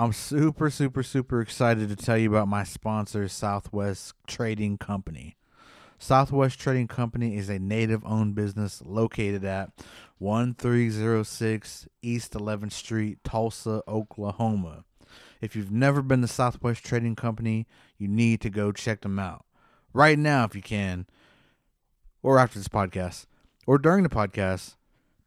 I'm super, super, super excited to tell you about my sponsor, Southwest Trading Company. Southwest Trading Company is a native owned business located at 1306 East 11th Street, Tulsa, Oklahoma. If you've never been to Southwest Trading Company, you need to go check them out right now if you can, or after this podcast, or during the podcast.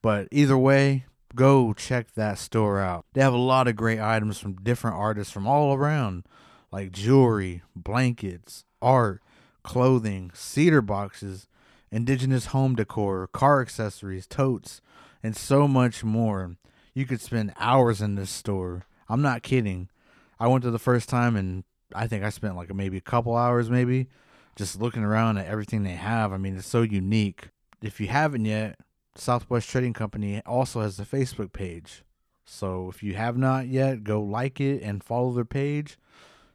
But either way, go check that store out. They have a lot of great items from different artists from all around, like jewelry, blankets, art, clothing, cedar boxes, indigenous home decor, car accessories, totes, and so much more. You could spend hours in this store. I'm not kidding. I went to the first time and I think I spent like maybe a couple hours, maybe just looking around at everything they have. I mean, it's so unique. If you haven't yet, Southwest Trading Company also has a Facebook page. So if you have not yet, go like it and follow their page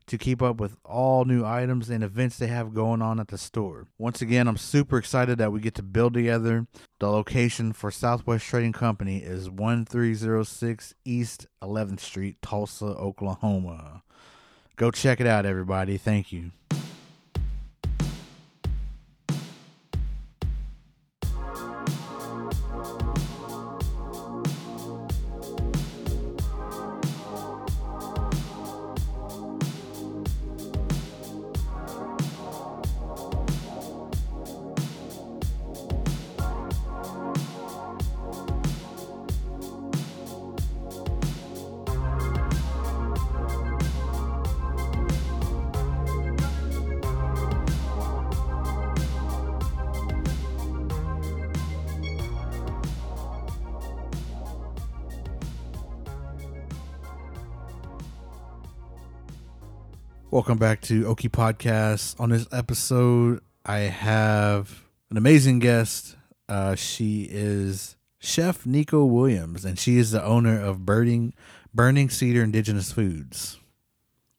to keep up with all new items and events they have going on at the store. Once again, I'm super excited that we get to build together. The location for Southwest Trading Company is 1306 East 11th Street, Tulsa, Oklahoma. Go check it out, everybody. Thank you. Welcome back to Oki Podcast. On this episode, I have an amazing guest. Uh, she is Chef Nico Williams, and she is the owner of Burning Burning Cedar Indigenous Foods.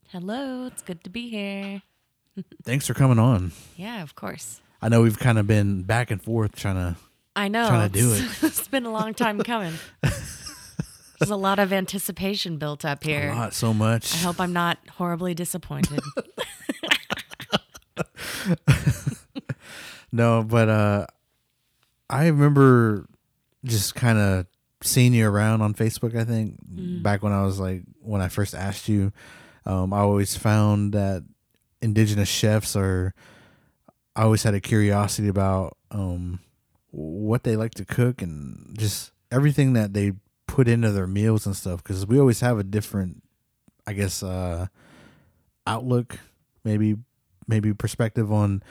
Hello, it's good to be here. Thanks for coming on. Yeah, of course. I know we've kind of been back and forth trying to. I know. Trying to do it. it's been a long time coming. There's a lot of anticipation built up here. A lot, so much. I hope I'm not horribly disappointed. no, but uh I remember just kind of seeing you around on Facebook, I think, mm. back when I was like when I first asked you. Um I always found that indigenous chefs are I always had a curiosity about um what they like to cook and just everything that they put into their meals and stuff because we always have a different i guess uh outlook maybe maybe perspective on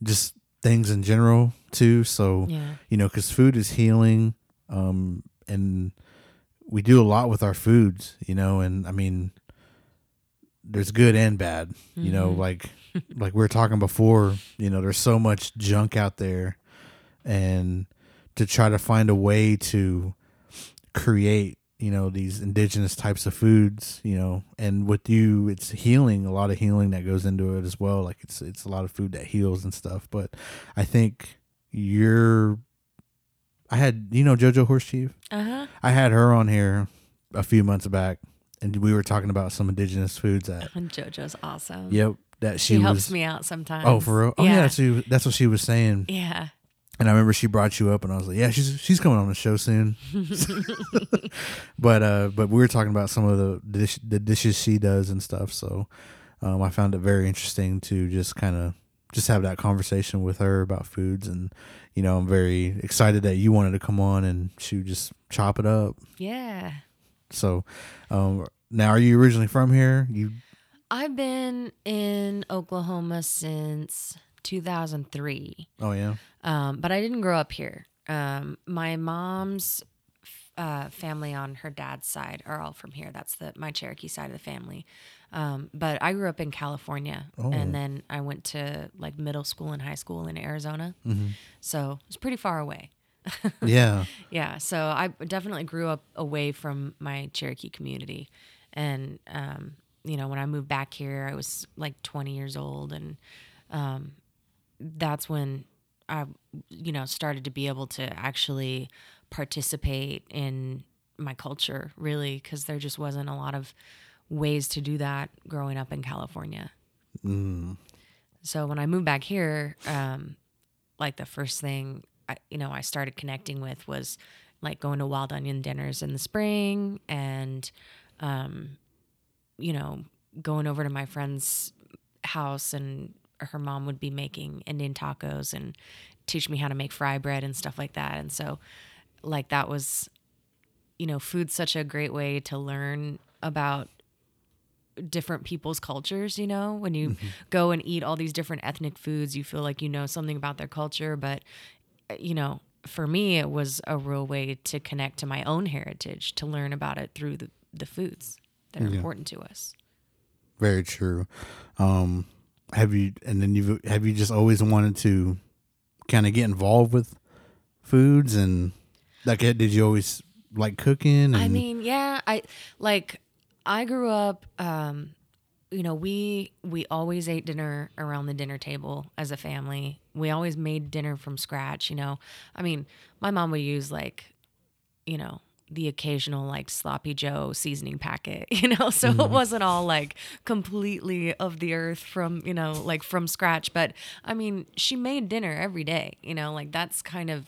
just things in general too so yeah. you know because food is healing um and we do a lot with our foods you know and i mean there's good and bad mm-hmm. you know mm-hmm. like like we were talking before you know there's so much junk out there and to try to find a way to create you know these indigenous types of foods you know and with you it's healing a lot of healing that goes into it as well. Like it's it's a lot of food that heals and stuff. But i think you're i had you know jojo horse chief? Uh-huh. I had her on here a few months back and we were talking about some indigenous foods that jojo's awesome. Yep that she, she was, helps me out sometimes. Oh for real? Oh yeah, yeah. she, that's what she was saying. Yeah and I remember she brought you up, and I was like, "Yeah, she's she's coming on the show soon." but uh, but we were talking about some of the dish, the dishes she does and stuff. So um, I found it very interesting to just kind of just have that conversation with her about foods, and you know, I'm very excited that you wanted to come on and she would just chop it up. Yeah. So, um, now are you originally from here? You. I've been in Oklahoma since 2003. Oh yeah. Um, but I didn't grow up here. Um, my mom's uh, family on her dad's side are all from here. That's the my Cherokee side of the family. Um, but I grew up in California, oh. and then I went to like middle school and high school in Arizona. Mm-hmm. So it's pretty far away. yeah. Yeah. So I definitely grew up away from my Cherokee community, and um, you know when I moved back here, I was like 20 years old, and um, that's when I, you know, started to be able to actually participate in my culture really because there just wasn't a lot of ways to do that growing up in California. So when I moved back here, um, like the first thing I, you know I started connecting with was like going to wild onion dinners in the spring and um, you know going over to my friend's house and her mom would be making Indian tacos and teach me how to make fry bread and stuff like that. And so like that was you know food's such a great way to learn about different people's cultures you know? When you go and eat all these different ethnic foods you feel like you know something about their culture. But uh, you know for me it was a real way to connect to my own heritage to learn about it through the, the foods that are important to us. Very true. Um, have you and then you have you just always wanted to kind of get involved with foods and like did you always like cooking? And, I mean, yeah, I like I grew up um you know, we we always ate dinner around the dinner table as a family. We always made dinner from scratch, you know. I mean, my mom would use like you know, the occasional like sloppy joe seasoning packet, you know. So it wasn't all like completely of the earth from, you know, like from scratch, but I mean, she made dinner every day, you know, like that's kind of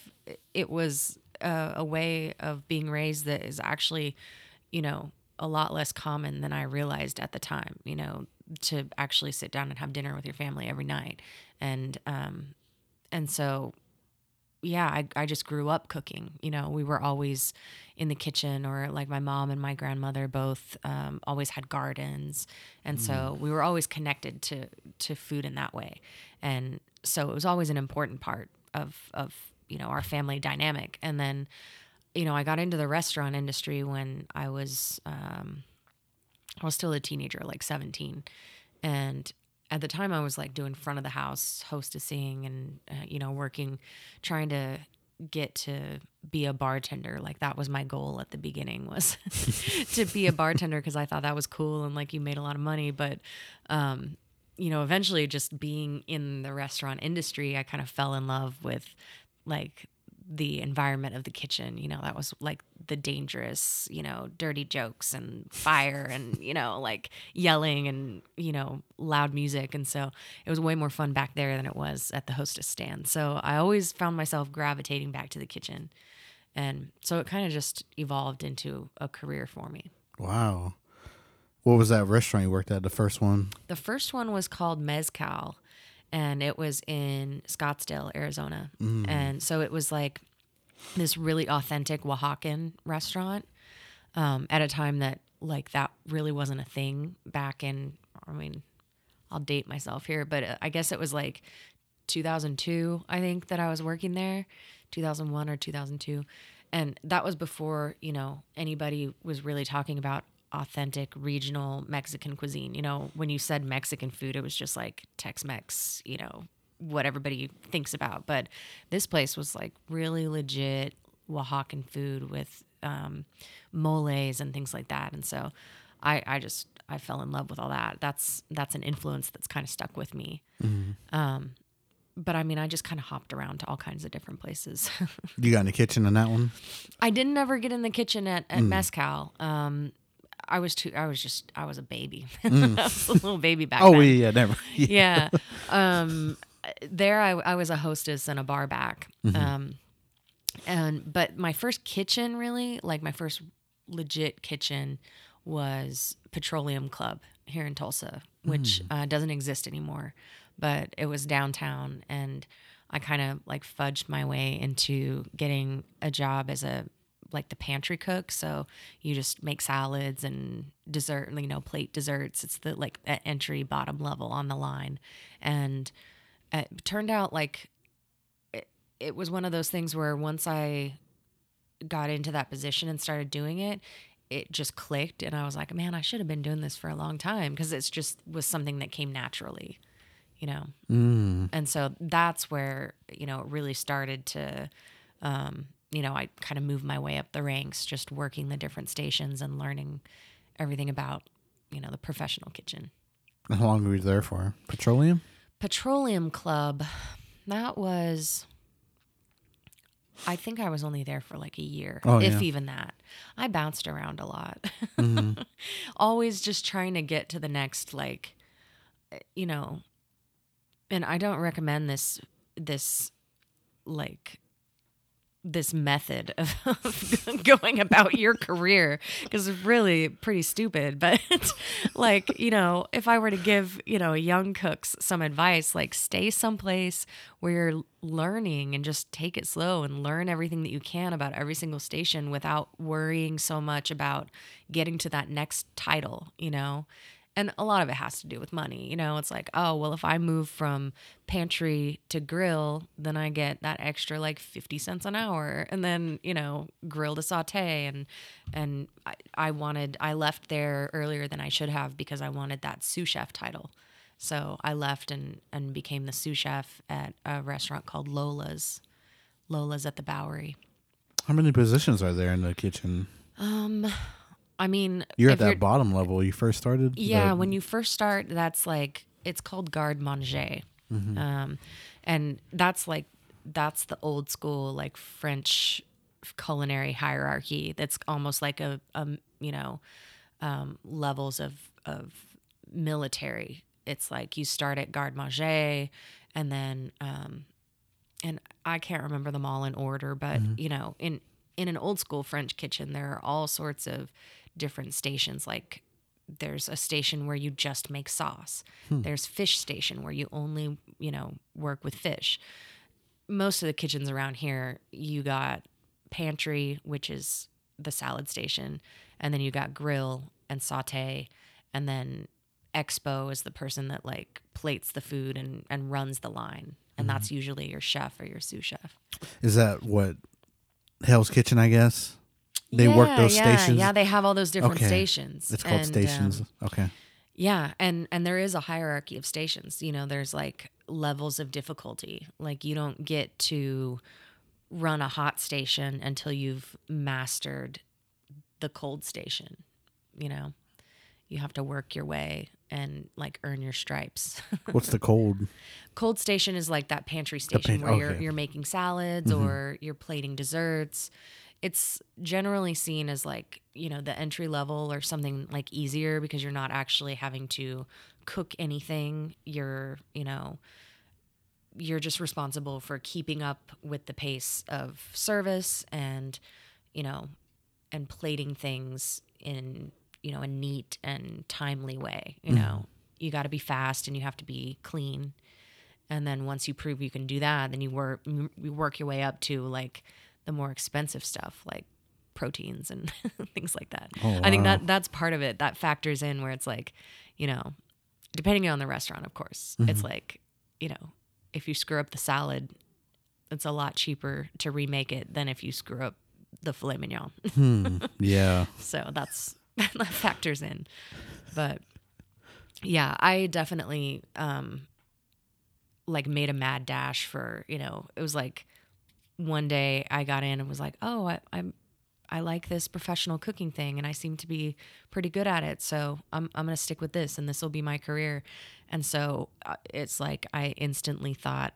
it was a, a way of being raised that is actually, you know, a lot less common than I realized at the time, you know, to actually sit down and have dinner with your family every night. And um and so yeah, I, I just grew up cooking. You know, we were always in the kitchen, or like my mom and my grandmother both um, always had gardens, and so we were always connected to to food in that way. And so it was always an important part of of you know our family dynamic. And then, you know, I got into the restaurant industry when I was um, I was still a teenager, like seventeen, and at the time I was like doing front of the house hostessing and uh, you know working trying to get to be a bartender. Like that was my goal at the beginning was to be a bartender because I thought that was cool and like you made a lot of money. But um you know eventually just being in the restaurant industry I kind of fell in love with like the environment of the kitchen you know that was like the dangerous you know dirty jokes and fire and you know like yelling and you know loud music and so it was way more fun back there than it was at the hostess stand so i always found myself gravitating back to the kitchen and so it kind of just evolved into a career for me wow. What was that restaurant you worked at? The first one. the first one was called mezcal and it was in scottsdale arizona. And so it was like this really authentic oaxacan restaurant um, at a time that like that really wasn't a thing back in i mean i'll date myself here but uh, i guess it was like 2002 i think that i was working there 2001 or 2002 and that was before you know anybody was really talking about authentic regional mexican cuisine. You know when you said mexican food it was just like tex-mex you know what everybody thinks about. But this place was like really legit oaxacan food with um, moles and things like that. And so i i just i fell in love with all that. That's that's an influence that's kind of stuck with me. Um, but I mean, I just kind of hopped around to all kinds of different places. You got in the kitchen on that one? I didn't ever get in the kitchen at, at Mezcal. Um, I was too. I was just. I was a baby. I was a little baby back Oh, then. yeah, never. Yeah. yeah. Um, there, I, I was a hostess and a bar back. Um, and but my first kitchen, really, like my first legit kitchen, was Petroleum Club here in Tulsa, which uh, doesn't exist anymore. But it was downtown, and I kind of like fudged my way into getting a job as a like the pantry cook. So you just make salads and dessert, you know, plate desserts. It's the like at entry bottom level on the line, and it turned out like it, it was one of those things where once I got into that position and started doing it, it just clicked, and I was like, man, I should have been doing this for a long time because it's just was something that came naturally, you know. Mm. And so that's where you know it really started to. Um, you know, I kind of moved my way up the ranks, just working the different stations and learning everything about, you know, the professional kitchen. How long were you there for? Petroleum? Petroleum Club, that was I think I was only there for like a year, Oh, if yeah. even that. I bounced around a lot. Mm-hmm. Always just trying to get to the next like eh, you know, and I don't recommend this this like this method of going about your career because it's really pretty stupid but like you know if i were to give you know young cooks some advice like stay someplace where you're learning and just take it slow and learn everything that you can about every single station without worrying so much about getting to that next title you know and a lot of it has to do with money. You know, it's like, oh, well, if I move from pantry to grill, then I get that extra like 50 cents an hour. And then, you know, grill to saute. And, and I, I wanted, I left there earlier than I should have because I wanted that sous chef title. So I left and, and became the sous chef at a restaurant called Lola's. Lola's at the Bowery. How many positions are there in the kitchen? Um, I mean, You're at that bottom level. You first started. Yeah, The- when you first start, that's like it's called garde manger, um, and that's like that's the old school like French culinary hierarchy. That's almost like a, a you know um, levels of of military. It's like you start at garde manger, and then um, and I can't remember them all in order, but you know, in in an old school French kitchen, there are all sorts of different stations. Like there's a station where you just make sauce. Hmm. There's fish station where you only you know work with fish. Most of the kitchens around here, you got pantry, which is the salad station, and then you got grill and saute, and then expo is the person that like plates the food and and runs the line and mm-hmm. that's usually your chef or your sous chef Is that what Hell's Kitchen? I guess they work those yeah, stations. yeah they have all those different Okay. stations It's called And, stations. um, okay. yeah and and there is a hierarchy of stations you know there's like levels of difficulty like you don't get to run a hot station until you've mastered the cold station you know you have to work your way and like earn your stripes What's the cold? cold station is like that pantry station pan- where you're. Mm-hmm. you're making salads or you're plating desserts. It's generally seen as like, you know, the entry level or something like easier because you're not actually having to cook anything. You're, you know, you're just responsible for keeping up with the pace of service and, you know, and plating things in, you know, a neat and timely way. You mm-hmm. know, you got to be fast and you have to be clean and then once you prove you can do that then you work you work your way up to like the more expensive stuff like proteins and things like that Oh, i think that that's part of it that factors in where it's like you know depending on the restaurant of course it's Mm-hmm. like you know if you screw up the salad it's a lot cheaper to remake it than if you screw up the filet mignon Hmm. Yeah. so that's that factors in but yeah i definitely um like made a mad dash for you know it was like one day i got in and was like oh I, i'm i like this professional cooking thing and i seem to be pretty good at it so i'm, I'm gonna stick with this and this will be my career and so uh, it's like i instantly thought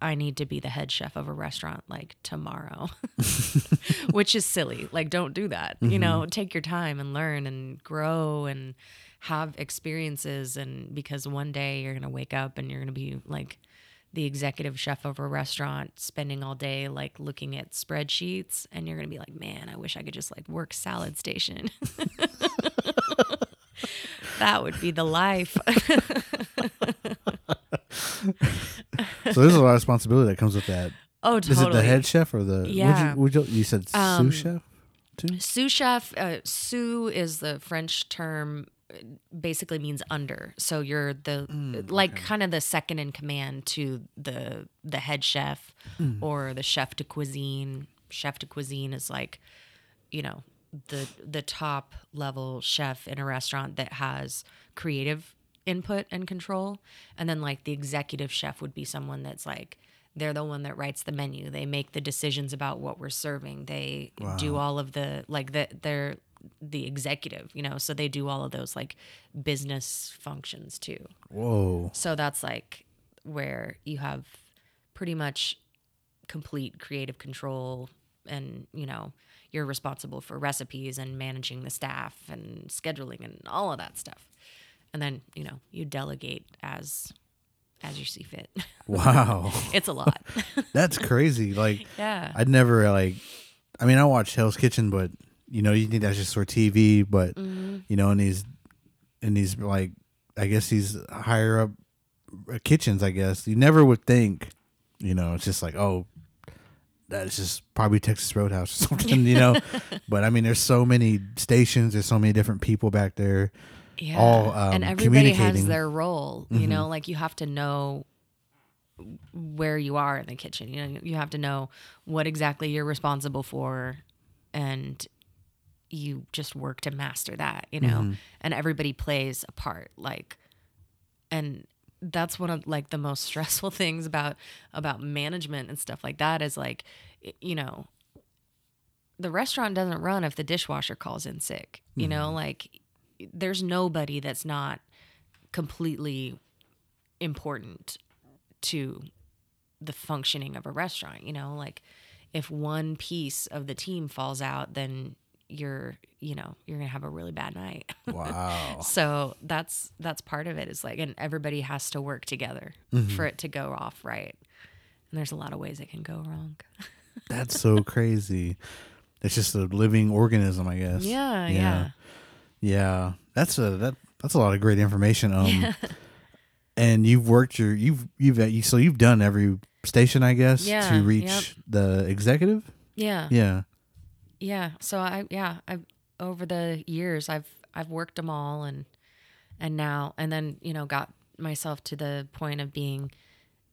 I need to be the head chef of a restaurant like tomorrow, which is silly. Like, don't do that. You know, take your time and learn and grow and have experiences. And because one day you're going to wake up and you're going to be like the executive chef of a restaurant, spending all day like looking at spreadsheets, and you're going to be like, man, I wish I could just like work salad station. that would be the life. So there's a lot of responsibility that comes with that. oh, totally. Is it the head chef or the? Yeah. Would you, would you, you said Um, sous chef too. Sous chef, uh, sous is the French term, basically means under. So you're the mm, like kind of the second in command to the the head chef mm. or the chef de cuisine. Chef de cuisine is like, you know, the the top level chef in a restaurant that has creative input and control, and then like the executive chef would be someone that's like they're the one that writes the menu. They make the decisions about what we're serving. They do all of the like the they're the executive, you know, so they do all of those like business functions too. Whoa. So that's like where you have pretty much complete creative control and you know you're responsible for recipes and managing the staff and scheduling and all of that stuff and then you know you delegate as as you see fit Wow. it's a lot That's crazy. Like yeah I'd never like I mean I watched Hell's Kitchen but you know you think that's just for TV but Mm-hmm. you know in these in these like I guess these higher up uh, kitchens I guess. You never would think you know it's just like oh that's just probably Texas Roadhouse or something you know? But I mean there's so many stations there's so many different people back there yeah. all, um, and everybody has their role you know? Like you have to know where you are in the kitchen you know? You have to know what exactly you're responsible for and you just work to master that you know? Mm-hmm. And everybody plays a part like and that's one of like the most stressful things about about management and stuff like that is like you know the restaurant doesn't run if the dishwasher calls in sick you know? Mm-hmm. Like there's nobody that's not completely important to the functioning of a restaurant you know? Like if one piece of the team falls out then you're you know you're gonna have a really bad night. Wow. So that's that's part of it. Is like and everybody has to work together for it to go off right? And there's a lot of ways it can go wrong. That's so crazy. It's just a living organism I guess. Yeah yeah. Yeah, that's a that that's a lot of great information. Um, and you've worked your you've you've you, so you've done every station, I guess, Yeah, to reach yep. the executive. yeah. Yeah, yeah so i yeah i over the years i've i've worked them all and and now and then you know got myself to the point of being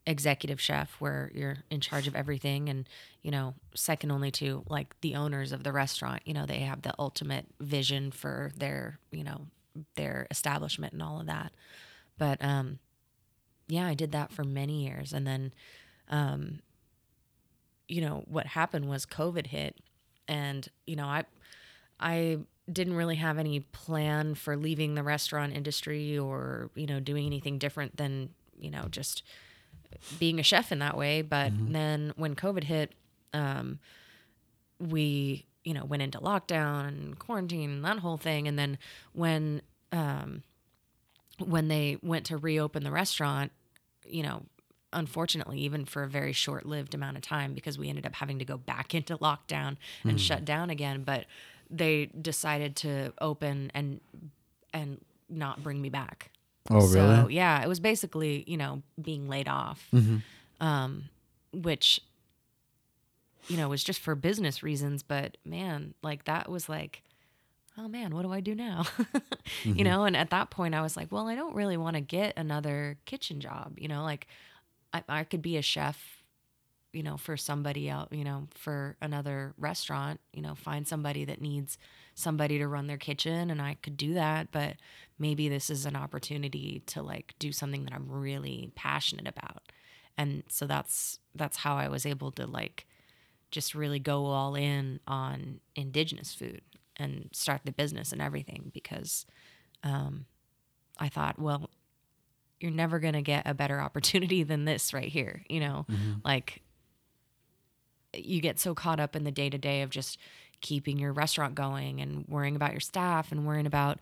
executive chef where you're in charge of everything and you know second only to like the owners of the restaurant you know they have the ultimate vision for their you know their establishment and all of that. But um yeah i did that for many years and then um you know what happened was covid hit and you know i i didn't really have any plan for leaving the restaurant industry or you know doing anything different than you know just being a chef in that way. But then when covid hit um we you know went into lockdown and quarantine and that whole thing. And then when um when they went to reopen the restaurant you know unfortunately even for a very short-lived amount of time because we ended up having to go back into lockdown and shut down again but they decided to open and and not bring me back Oh, so really? Mm-hmm. yeah it was basically you know being laid off um which you know was just for business reasons but man like that was like oh man what do i do now Mm-hmm. you know and at that point i was like well i don't really want to get another kitchen job you know like I, I could be a chef you know for somebody else you know for another restaurant you know find somebody that needs somebody to run their kitchen and i could do that but maybe this is an opportunity to like do something that i'm really passionate about. And so that's that's how i was able to like just really go all in on indigenous food and start the business and everything because um, I thought, well, you're never going to get a better opportunity than this right here. You know, mm-hmm. like you get so caught up in the day to day of just keeping your restaurant going and worrying about your staff and worrying about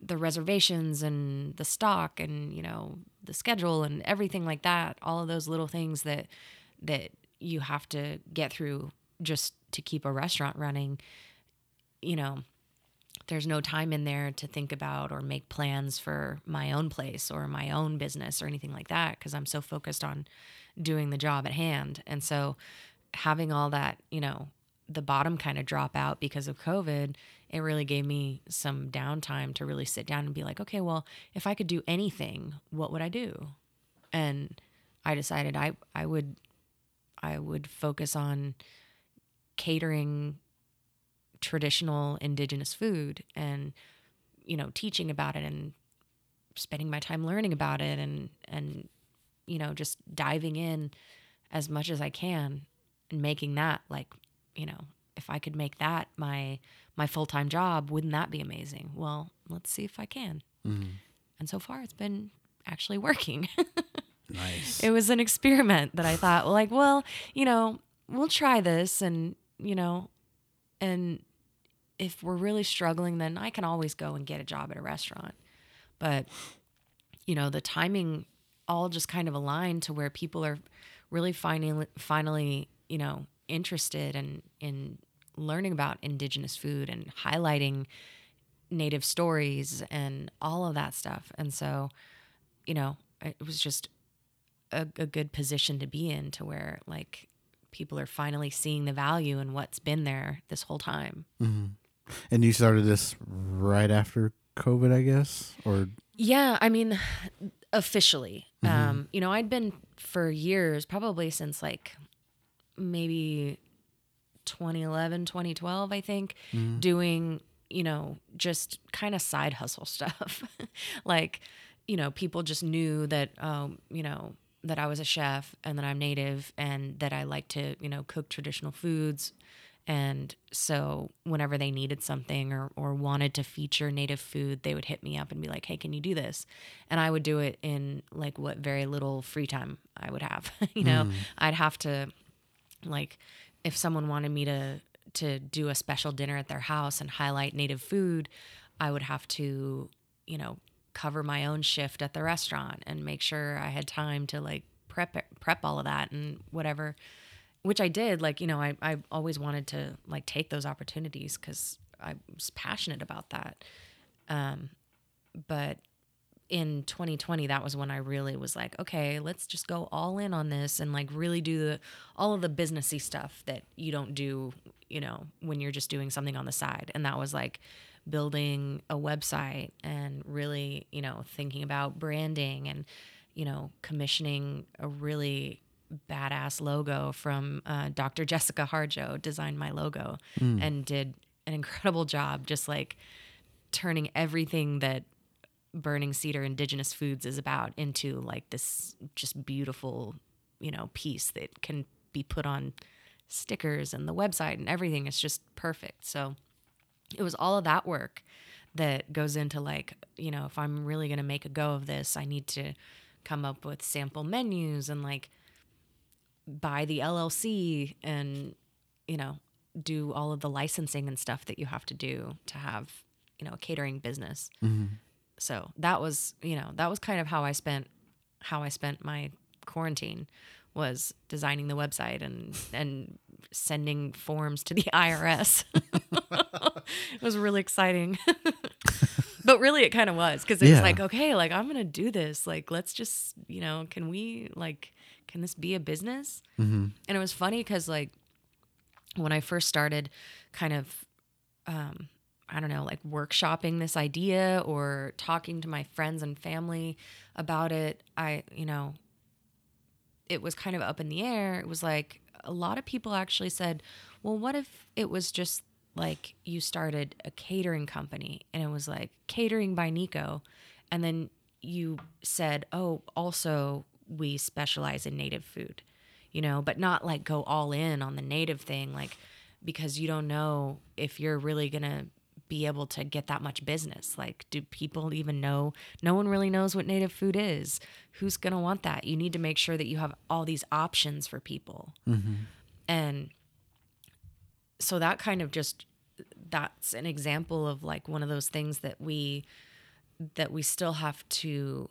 the reservations and the stock and you know the schedule and everything like that all of those little things that that you have to get through just to keep a restaurant running you know there's no time in there to think about or make plans for my own place or my own business or anything like that because I'm so focused on doing the job at hand. And so having all that, you know, the bottom kind of drop out because of COVID, it really gave me some downtime to really sit down and be like, okay, well, if I could do anything, what would I do? And I decided I I would I would focus on catering traditional indigenous food and you know teaching about it and spending my time learning about it and and you know just diving in as much as I can and making that like you know if I could make that my my full-time job wouldn't that be amazing? Well let's see if I can. Mm-hmm. And so far it's been actually working. Nice. it was an experiment that I thought, like, well, you know, we'll try this and, you know, and if we're really struggling, then I can always go and get a job at a restaurant. But, you know, the timing all just kind of aligned to where people are really finally, finally, you know, interested in, in learning about indigenous food and highlighting native stories and all of that stuff. And so, you know, it was just a, a good position to be in to where like people are finally seeing the value in what's been there this whole time. Mm-hmm. And you started this right after COVID, I guess, or yeah, I mean, officially, mm-hmm. um, you know, I'd been for years, probably since like maybe 2011, 2012, I think, mm-hmm. doing you know, just kind of side hustle stuff. like, you know, people just knew that, um, you know, that I was a chef and that I'm native and that I like to, you know, cook traditional foods. And so whenever they needed something or, or wanted to feature native food, they would hit me up and be like, hey, can you do this? And I would do it in like what very little free time I would have. you know, mm. I'd have to, like, if someone wanted me to to do a special dinner at their house and highlight native food, I would have to, you know, cover my own shift at the restaurant and make sure I had time to like prep prep all of that and whatever which I did like you know I I always wanted to like take those opportunities cuz I was passionate about that um but in 2020 that was when I really was like okay let's just go all in on this and like really do the all of the businessy stuff that you don't do you know, when you're just doing something on the side. And that was like building a website and really, you know, thinking about branding and, you know, commissioning a really badass logo from uh, Dr. Jessica Harjo, designed my logo mm. and did an incredible job just like turning everything that Burning Cedar Indigenous Foods is about into like this just beautiful, you know, piece that can be put on stickers and the website and everything is just perfect. So it was all of that work that goes into like, you know, if I'm really going to make a go of this, I need to come up with sample menus and like buy the LLC and, you know, do all of the licensing and stuff that you have to do to have, you know, a catering business. Mm-hmm. So that was, you know, that was kind of how I spent how I spent my quarantine was designing the website and and sending forms to the IRS. it was really exciting. but really it kind of was because it yeah. was like okay like i'm gonna do this like let's just you know can we like can this be a business mm-hmm. and it was funny because like when i first started kind of um i don't know like workshopping this idea or talking to my friends and family about it i you know it was kind of up in the air. It was like a lot of people actually said, well, what if it was just like you started a catering company and it was like catering by Nico. And then you said, oh, also we specialize in native food, you know, but not like go all in on the native thing, like because you don't know if you're really to be able to get that much business? Like, do people even know? No one really knows what native food is. Who's to want that? You need to make sure that you have all these options for people. Mm-hmm. And so that kind of just, that's an example of like one of those things that we, that we still have to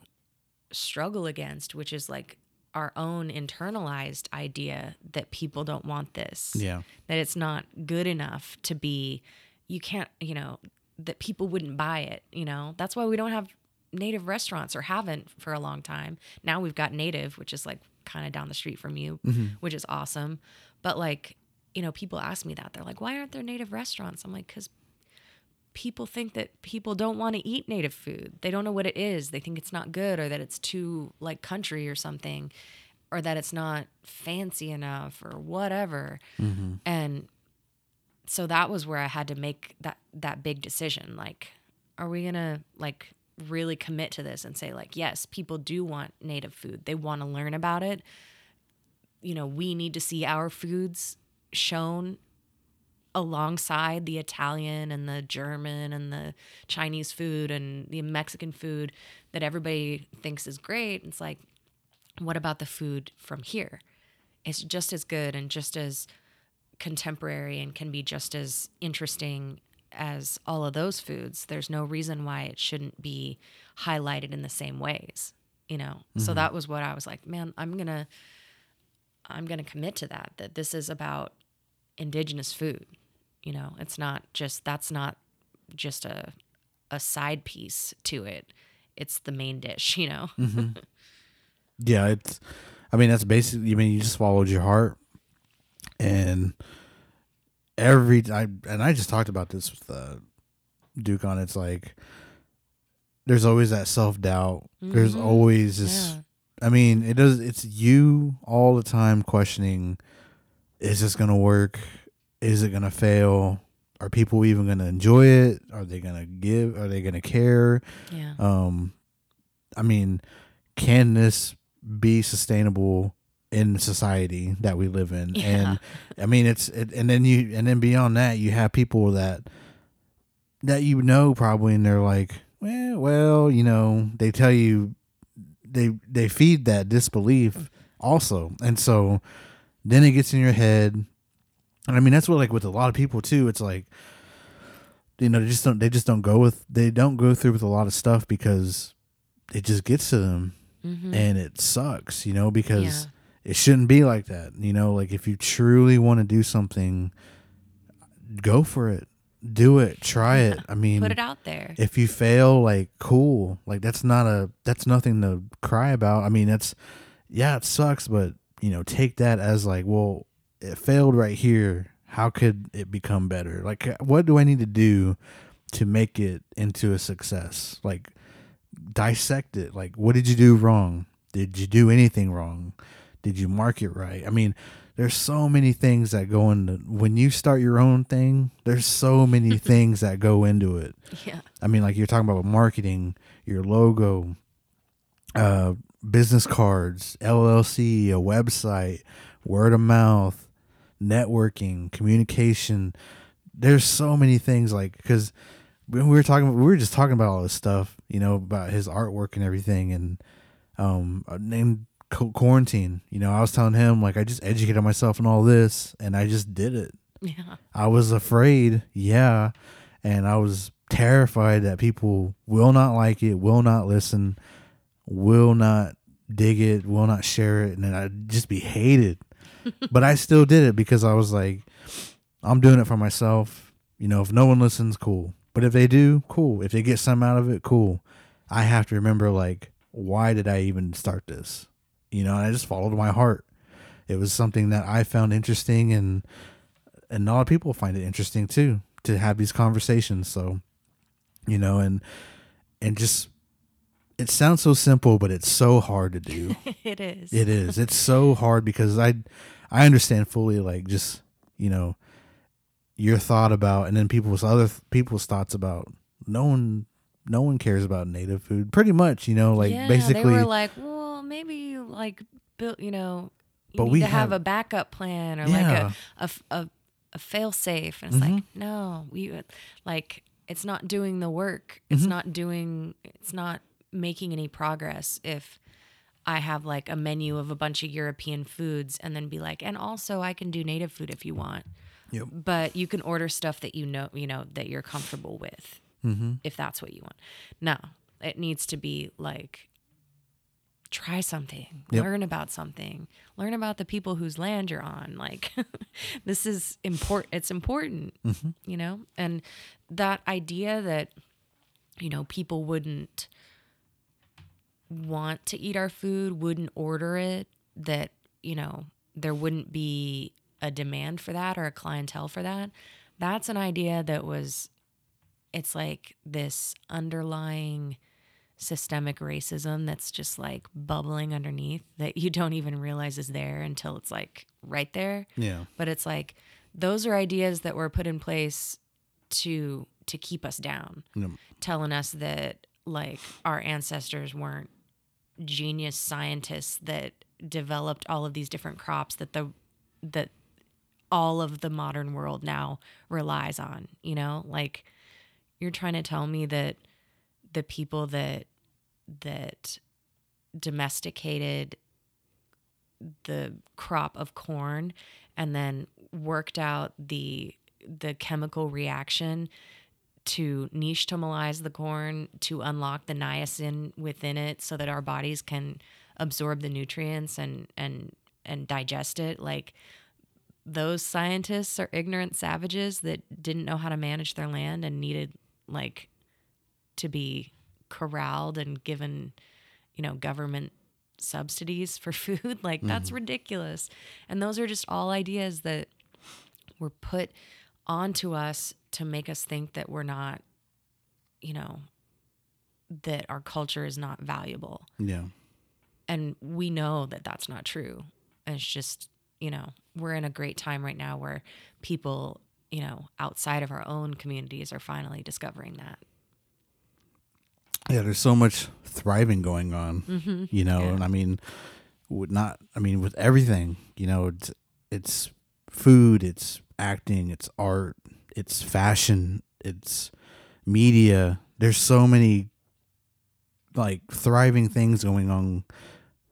struggle against, which is like our own internalized idea that people don't want this. Yeah. That it's not good enough to be you can't, you know, that people wouldn't buy it, you know. That's why we don't have native restaurants or haven't for a long time. Now we've got native, which is like kind of down the street from you, mm-hmm. which is awesome. But like, you know, people ask me that. They're like, "Why aren't there native restaurants?" I'm like, "Cuz people think that people don't want to eat native food. They don't know what it is. They think it's not good or that it's too like country or something or that it's not fancy enough or whatever." Mm-hmm. And so that was where I had to make that that big decision. Like, are we gonna like really commit to this and say like, yes, people do want native food. They want to learn about it. You know, we need to see our foods shown alongside the Italian and the German and the Chinese food and the Mexican food that everybody thinks is great. It's like, what about the food from here? it's just as good and just as contemporary and can be just as interesting as all of those foods. There's no reason why it shouldn't be highlighted in the same ways, you know. So mm-hmm. that was what I was like, man, I'm going to I'm going to commit to that that this is about indigenous food. You know, it's not just that's not just a a side piece to it. It's the main dish, you know. Yeah, it's. I mean, that's basically. I mean, you just followed your heart, and every I and I just talked about this with uh, Duke on. It's like there's always that self doubt. There's always this. Yeah. I mean, it does. It's you all the time questioning: Is this gonna work? Is it gonna fail? Are people even gonna enjoy it? Are they gonna give? Are they gonna care? Yeah. um i mean can this be sustainable in society that we live in Yeah. and i mean it's it, and then you and then beyond that you have people that that you know probably and they're like well well you know they tell you they they feed that disbelief also and so then it gets in your head and i mean that's what like with a lot of people too it's like you know they just don't they just don't go with they don't go through with a lot of stuff because it just gets to them mm-hmm. and it sucks you know because Yeah. it shouldn't be like that you know like if you truly want to do something go for it. Do it. Try it. I mean Put it out there. if you fail like cool. Like that's not a that's nothing to cry about. I mean that's yeah it sucks but you know take that as like well it failed right here how could it become better? Like what do i need to do to make it into a success? Like dissect it. Like what did you do wrong? Did you do anything wrong? Did you market right? I mean there's so many things that go into when you start your own thing there's so many things that go into it. Yeah. I mean, like you're talking about marketing, your logo, uh, business cards, LLC, a website, word of mouth, networking, communication. There's so many things like because when we were talking, we were just talking about all this stuff, you know, about his artwork and everything, and um, uh, named Qu- quarantine. You know, I was telling him like I just educated myself on all this, and I just did it. Yeah. I was afraid, yeah, and I was terrified that people will not like it, will not listen, will not dig it, will not share it, and then I'd just be hated. But I still did it because I was like, I'm doing it for myself. You know, if no one listens, cool. But if they do, cool. If they get some out of it, cool. I have to remember like, why did I even start this? You know, and I just followed my heart. It was something that I found interesting and and a lot of people find it interesting too to have these conversations so you know and and just it sounds so simple but it's so hard to do it is. it is it's so hard because i i understand fully like just you know your thought about and then people's other people's thoughts about no one no one cares about native food pretty much you know like yeah, basically they were like, well, maybe you like build, you know, you But need we to have, have- a backup plan or Yeah. like a fail safe, and it's like, Mm-hmm. no, we like it's not doing the work. It's Mm-hmm. not doing. It's not making any progress if. I have like a menu of a bunch of European foods and then be like, and also I can do native food if you want. Yep. But you can order stuff that you know, you know, that you're comfortable with Mm-hmm. if that's what you want. No, it needs to be like try something, Yep. learn about something, learn about the people whose land you're on. Like this is important. It's important, Mm-hmm. you know? And that idea that, you know, people wouldn't want to eat our food, wouldn't order it, that, you know, there wouldn't be a demand for that or a clientele for that. That's an idea that was it's like this underlying systemic racism that's just like bubbling underneath that you don't even realize is there until it's like right there. Yeah. But it's like those are ideas that were put in place to to keep us down. Telling us that like our ancestors weren't genius scientists that developed all of these different crops that the that all of the modern world now relies on you know? Like you're trying to tell me that the people that that domesticated the crop of corn and then worked out the the chemical reaction to niche nixtamalize the corn to unlock the niacin within it so that our bodies can absorb the nutrients and and and digest it. Like those scientists are ignorant savages that didn't know how to manage their land and needed like to be corralled and given you know government subsidies for food. Like that's mm-hmm. ridiculous. And those are just all ideas that were put onto us to make us think that we're not you know that our culture is not valuable Yeah. and we know that that's not true and it's just you know we're in a great time right now where people you know outside of our own communities are finally discovering that Yeah, there's so much thriving going on, Mm-hmm. you know, and I mean, with not, I mean, with everything, you know, it's, it's food, it's acting, it's art, it's fashion, it's media. There's so many like thriving things going on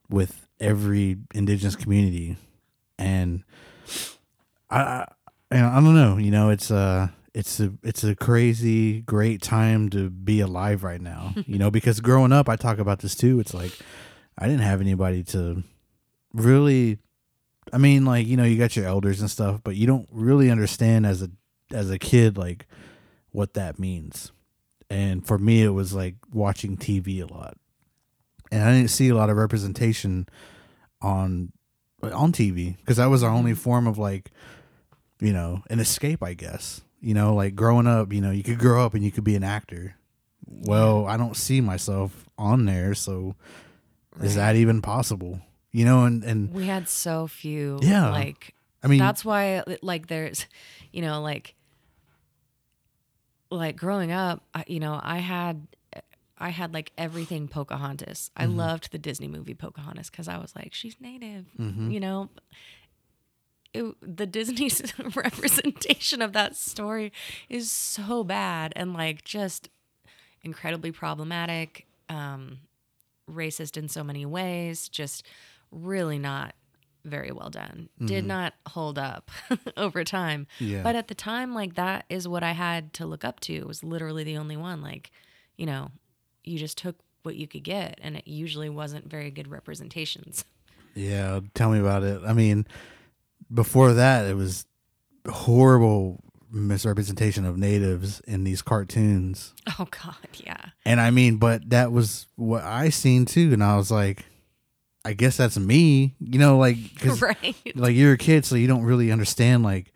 with every indigenous community, and I, I, I don't know, you know, it's uh it's a it's a crazy great time to be alive right now you know because growing up i talk about this too it's like i didn't have anybody to really i mean like you know you got your elders and stuff but you don't really understand as a as a kid like what that means. And for me it was like watching tv a lot. And i didn't see a lot of representation on on tv because that was our only mm-hmm. form of like you know an escape i guess. You know like growing up you know you could grow up and you could be an actor. Well i don't see myself on there so is that even possible you know and and we had so few Yeah. like i mean that's why like there's you know like like growing up I, you know i had i had like everything pocahontas. I loved the disney movie pocahontas because i was like she's native you know? It, the disney's representation of that story is so bad and like just incredibly problematic um racist in so many ways just really not very well done did mm-hmm. not hold up over time Yeah. but at the time like that is what i had to look up to it was literally the only one like you know you just took what you could get and it usually wasn't very good representations Yeah, tell me about it. I mean, before that, it was horrible misrepresentation of natives in these cartoons. oh god yeah And I mean, but that was what I seen too. And I was like, I guess that's me, you know, like, cause right like you're a kid, so you don't really understand like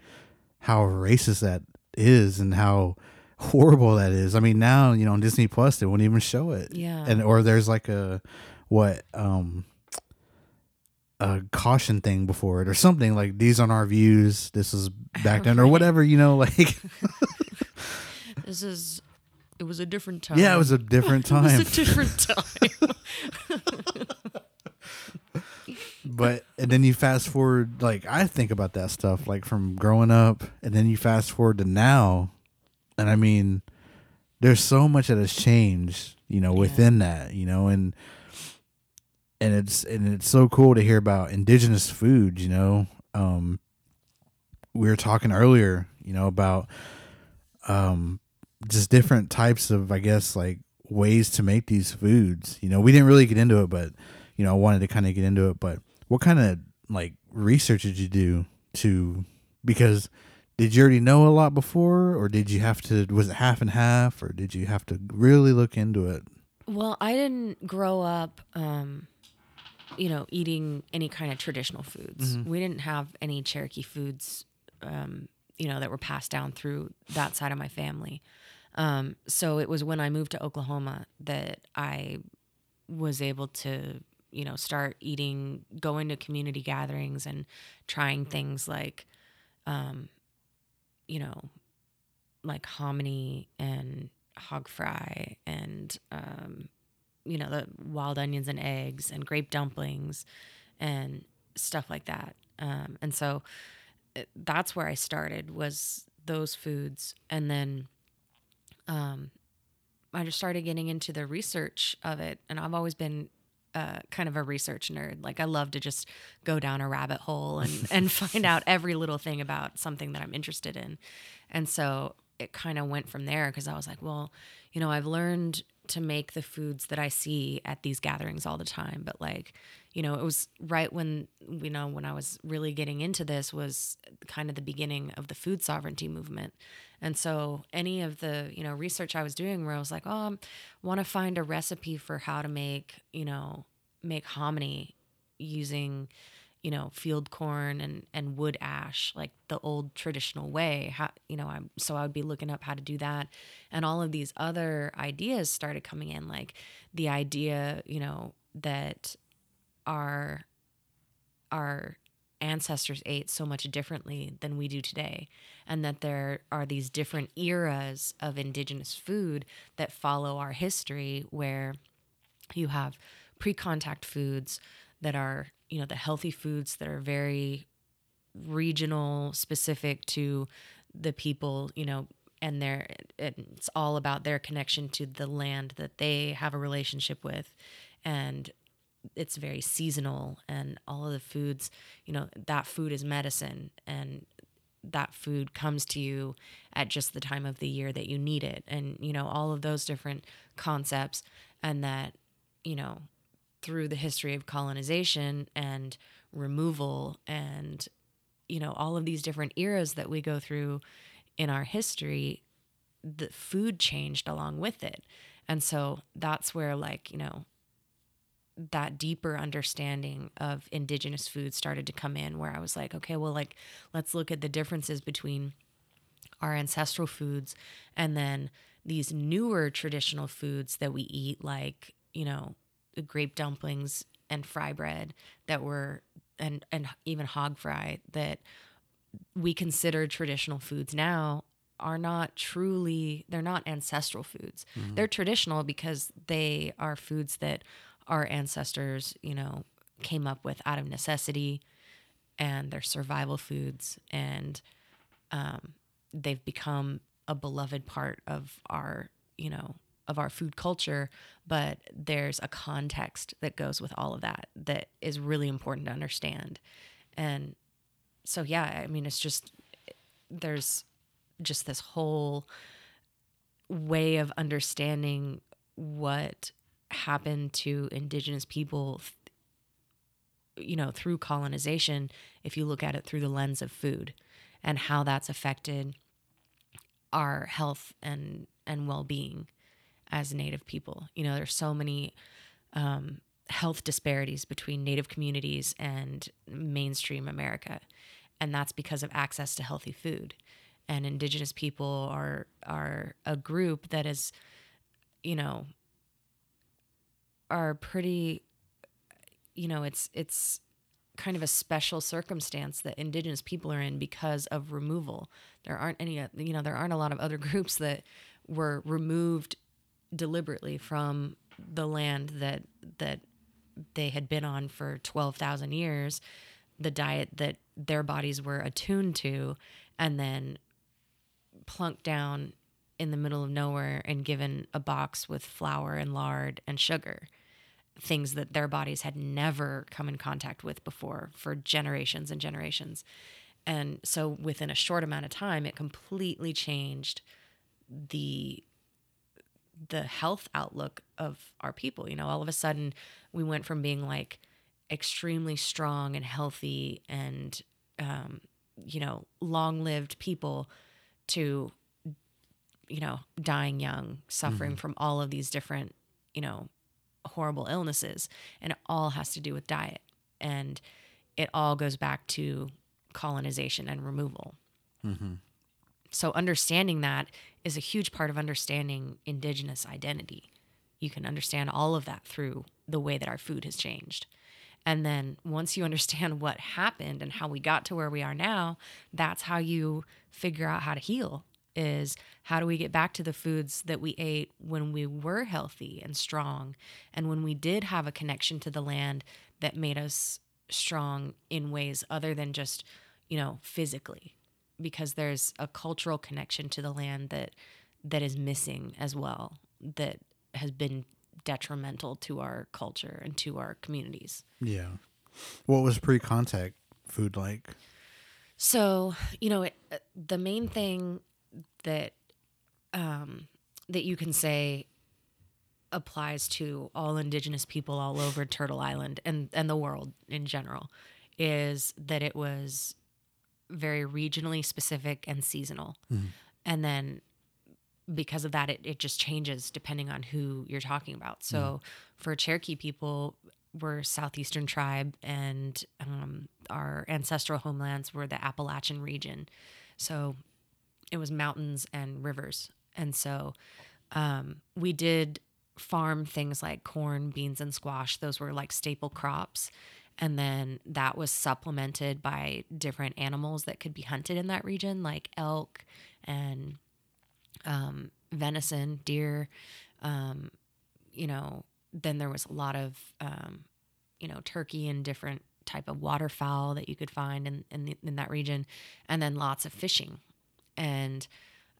how racist that is and how horrible that is. I mean, now, you know, on Disney Plus, they won't even show it. Yeah. And, or there's like a, what, um, a caution thing before it or something like these aren't our views. This is back then or whatever, you know, like, this is it was a different time yeah, it was a different time. it was a different time but and then you fast forward like i think about that stuff like from growing up and then you fast forward to now and i mean there's so much that has changed you know within that you know and and it's and it's so cool to hear about indigenous foods you know. Um we were talking earlier you know about um just different types of i guess like ways to make these foods you know. We didn't really get into it but you know i wanted to kind of get into it but what kind of like research did you do to because did you already know a lot before or did you have to was it half and half or did you have to really look into it Well, I didn't grow up, um, you know, eating any kind of traditional foods. We didn't have any Cherokee foods, um, you know, that were passed down through that side of my family. Um, so it was when I moved to Oklahoma that I was able to, you know, start eating, going to community gatherings and trying things like, um, you know, like hominy and hog fry and um, you know the wild onions and eggs and grape dumplings and stuff like that. Um, and so it- that's where i started was those foods. And then um, i just started getting into the research of it. And i've always been uh, kind of a research nerd. Like I love to just go down a rabbit hole and and find out every little thing about something that I'm interested in. And so it kind of went from there because I was like, well, you know, I've learned to make the foods that I see at these gatherings all the time, but like, you know, it was right when you know when I was really getting into this was kind of the beginning of the food sovereignty movement. And so any of the, you know, research I was doing where I was like, oh, I want to find a recipe for how to make, you know, make hominy using, you know, field corn and, and wood ash, like the old traditional way. How, you know, I'm, so I would be looking up how to do that. And all of these other ideas started coming in, like the idea, you know, that our, our ancestors ate so much differently than we do today, and that there are these different eras of indigenous food that follow our history, where you have pre contact foods that are, you know, the healthy foods that are very regional, specific to the people, you know, and their it's all about their connection to the land that they have a relationship with. And it's very seasonal and all of the foods you know that food is medicine and that food comes to you at just the time of the year that you need it. And you know all of those different concepts and that you know through the history of colonization and removal and you know all of these different eras that we go through in our history the food changed along with it. And so that's where like you know that deeper understanding of indigenous food started to come in where I was like, okay, well, like, let's look at the differences between our ancestral foods and then these newer traditional foods that we eat, like, you know, grape dumplings and fry bread that were, and, and even hog fry that we consider traditional foods now are not truly they're not ancestral foods. Mm-hmm. They're traditional because they are foods that our ancestors, you know, came up with out of necessity and their survival foods. And um, they've become a beloved part of our, you know, of our food culture. But there's a context that goes with all of that that is really important to understand. And so, yeah, I mean, it's just, there's just this whole way of understanding what happened to indigenous people you know through colonization if you look at it through the lens of food and how that's affected our health and and well-being as native people. You know there's so many um, health disparities between native communities and mainstream america and that's because of access to healthy food. And indigenous people are are a group that is you know are pretty you know it's it's kind of a special circumstance that indigenous people are in because of removal. There aren't any you know there aren't a lot of other groups that were removed deliberately from the land that that they had been on for 12,000 years the diet that their bodies were attuned to and then plunked down in the middle of nowhere and given a box with flour and lard and sugar things that their bodies had never come in contact with before for generations and generations. And so within a short amount of time it completely changed the the health outlook of our people. You know, all of a sudden we went from being like extremely strong and healthy and um, you know, long-lived people to you know, dying young, suffering mm-hmm. from all of these different, you know, horrible illnesses. And it all has to do with diet. And it all goes back to colonization and removal. Mm-hmm. So, understanding that is a huge part of understanding indigenous identity. You can understand all of that through the way that our food has changed. And then once you understand what happened and how we got to where we are now, that's how you figure out how to heal is how do we get back to the foods that we ate when we were healthy and strong and when we did have a connection to the land that made us strong in ways other than just, you know, physically because there's a cultural connection to the land that that is missing as well that has been detrimental to our culture and to our communities. Yeah. What was pre-contact food like? So, you know, it, uh, the main thing that um, that you can say applies to all indigenous people all over Turtle Island and and the world in general is that it was very regionally specific and seasonal. And then because of that it, it just changes depending on who you're talking about. So for Cherokee people, we're southeastern tribe and um, our ancestral homelands were the Appalachian region. So it was mountains and rivers. And so um, we did farm things like corn, beans, and squash. Those were like staple crops. And then that was supplemented by different animals that could be hunted in that region, like elk and um, venison, deer. Um, you know, then there was a lot of, um, you know, turkey and different type of waterfowl that you could find in in, the, in that region, and then lots of fishing, and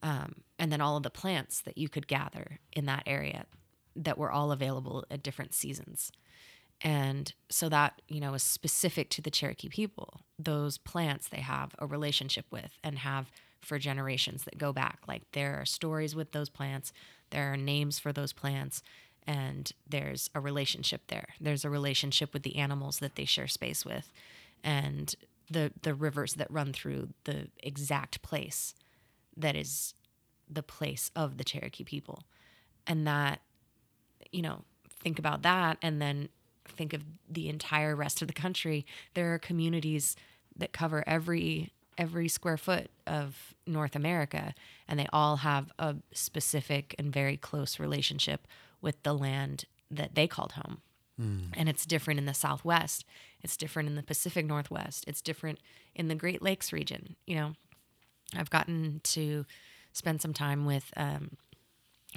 um, and then all of the plants that you could gather in that area that were all available at different seasons. And so that, you know, is specific to the Cherokee people. Those plants they have a relationship with and have for generations that go back. Like there are stories with those plants, there are names for those plants, and there's a relationship there. There's a relationship with the animals that they share space with and the the rivers that run through the exact place that is the place of the Cherokee people. And that you know, think about that and then think of the entire rest of the country. There are communities that cover every every square foot of North America and they all have a specific and very close relationship with the land that they called home. And it's different in the Southwest. It's different in the Pacific Northwest. It's different in the Great Lakes region. You know, I've gotten to spend some time with um,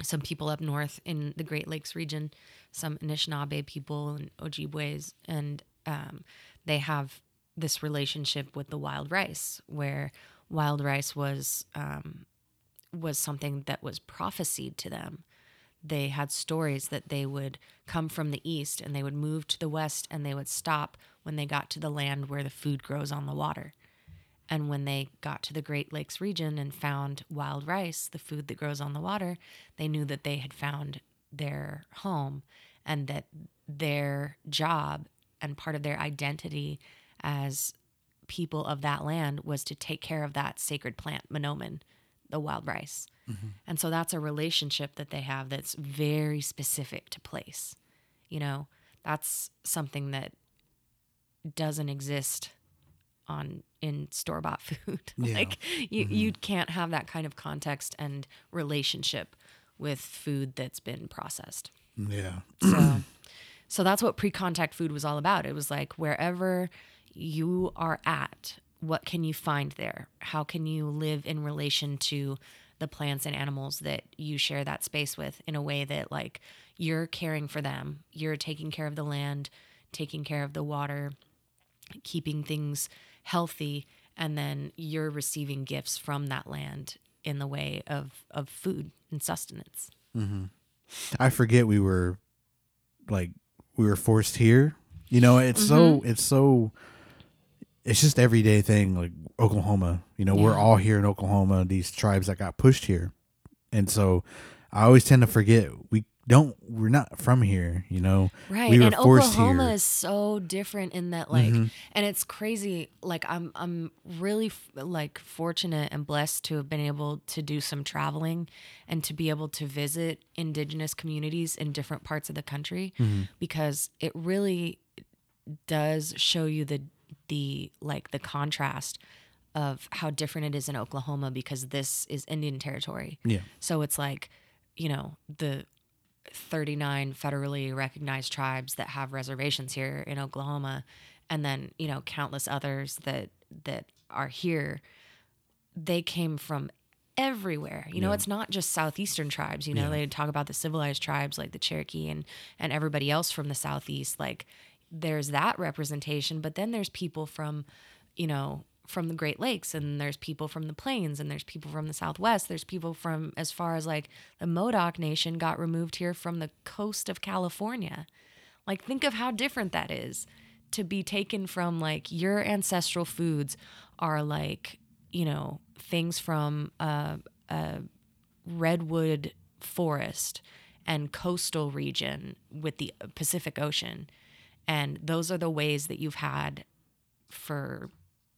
some people up north in the Great Lakes region, some Anishinaabe people and Ojibways, and um, they have this relationship with the wild rice, where wild rice was um, was something that was prophesied to them. They had stories that they would come from the east and they would move to the west and they would stop when they got to the land where the food grows on the water. And when they got to the Great Lakes region and found wild rice, the food that grows on the water, they knew that they had found their home and that their job and part of their identity as people of that land was to take care of that sacred plant, manoomin, the wild rice. Mm-hmm. And so that's a relationship that they have that's very specific to place. You know, that's something that doesn't exist on in store bought food. Yeah. like you mm-hmm. you can't have that kind of context and relationship with food that's been processed. Yeah. So so that's what pre-contact food was all about. It was like wherever you are at, what can you find there? How can you live in relation to the plants and animals that you share that space with in a way that like you're caring for them, you're taking care of the land, taking care of the water, keeping things healthy and then you're receiving gifts from that land in the way of of food and sustenance. I forget we were like we were forced here. You know, it's so Mm-hmm. it's so it's just everyday thing like Oklahoma. You know, we're all here in Oklahoma, these tribes that got pushed here. And so I always tend to forget we don't we're not from here, you know. Right. We were and Oklahoma here. is so different in that like Mm-hmm. and it's crazy like I'm I'm really f- like fortunate and blessed to have been able to do some traveling and to be able to visit indigenous communities in different parts of the country Mm-hmm. because it really does show you the the like the contrast of how different it is in Oklahoma because this is Indian territory. Yeah. So it's like, you know, the 39 federally recognized tribes that have reservations here in Oklahoma and then, you know, countless others that that are here. They came from everywhere. You know, it's not just southeastern tribes, you know, they talk about the civilized tribes like the Cherokee and and everybody else from the southeast like there's that representation, but then there's people from, you know, from the Great Lakes and there's people from the plains and there's people from the Southwest. There's people from as far as like the Modoc Nation got removed here from the coast of California. Like think of how different that is to be taken from like your ancestral foods are like, you know, things from a, a redwood forest and coastal region with the Pacific Ocean. And those are the ways that you've had for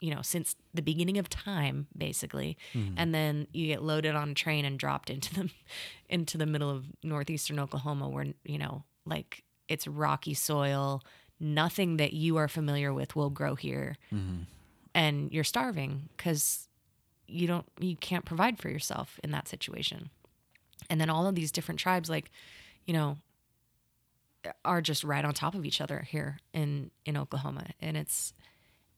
you know since the beginning of time basically. Mm-hmm. and then you get loaded on a train and dropped into the into the middle of northeastern oklahoma where you know like it's rocky soil. Nothing that you are familiar with will grow here. Mm-hmm. and you're starving because you don't you can't provide for yourself in that situation. And then all of these different tribes like you know are just right on top of each other here in in oklahoma. And it's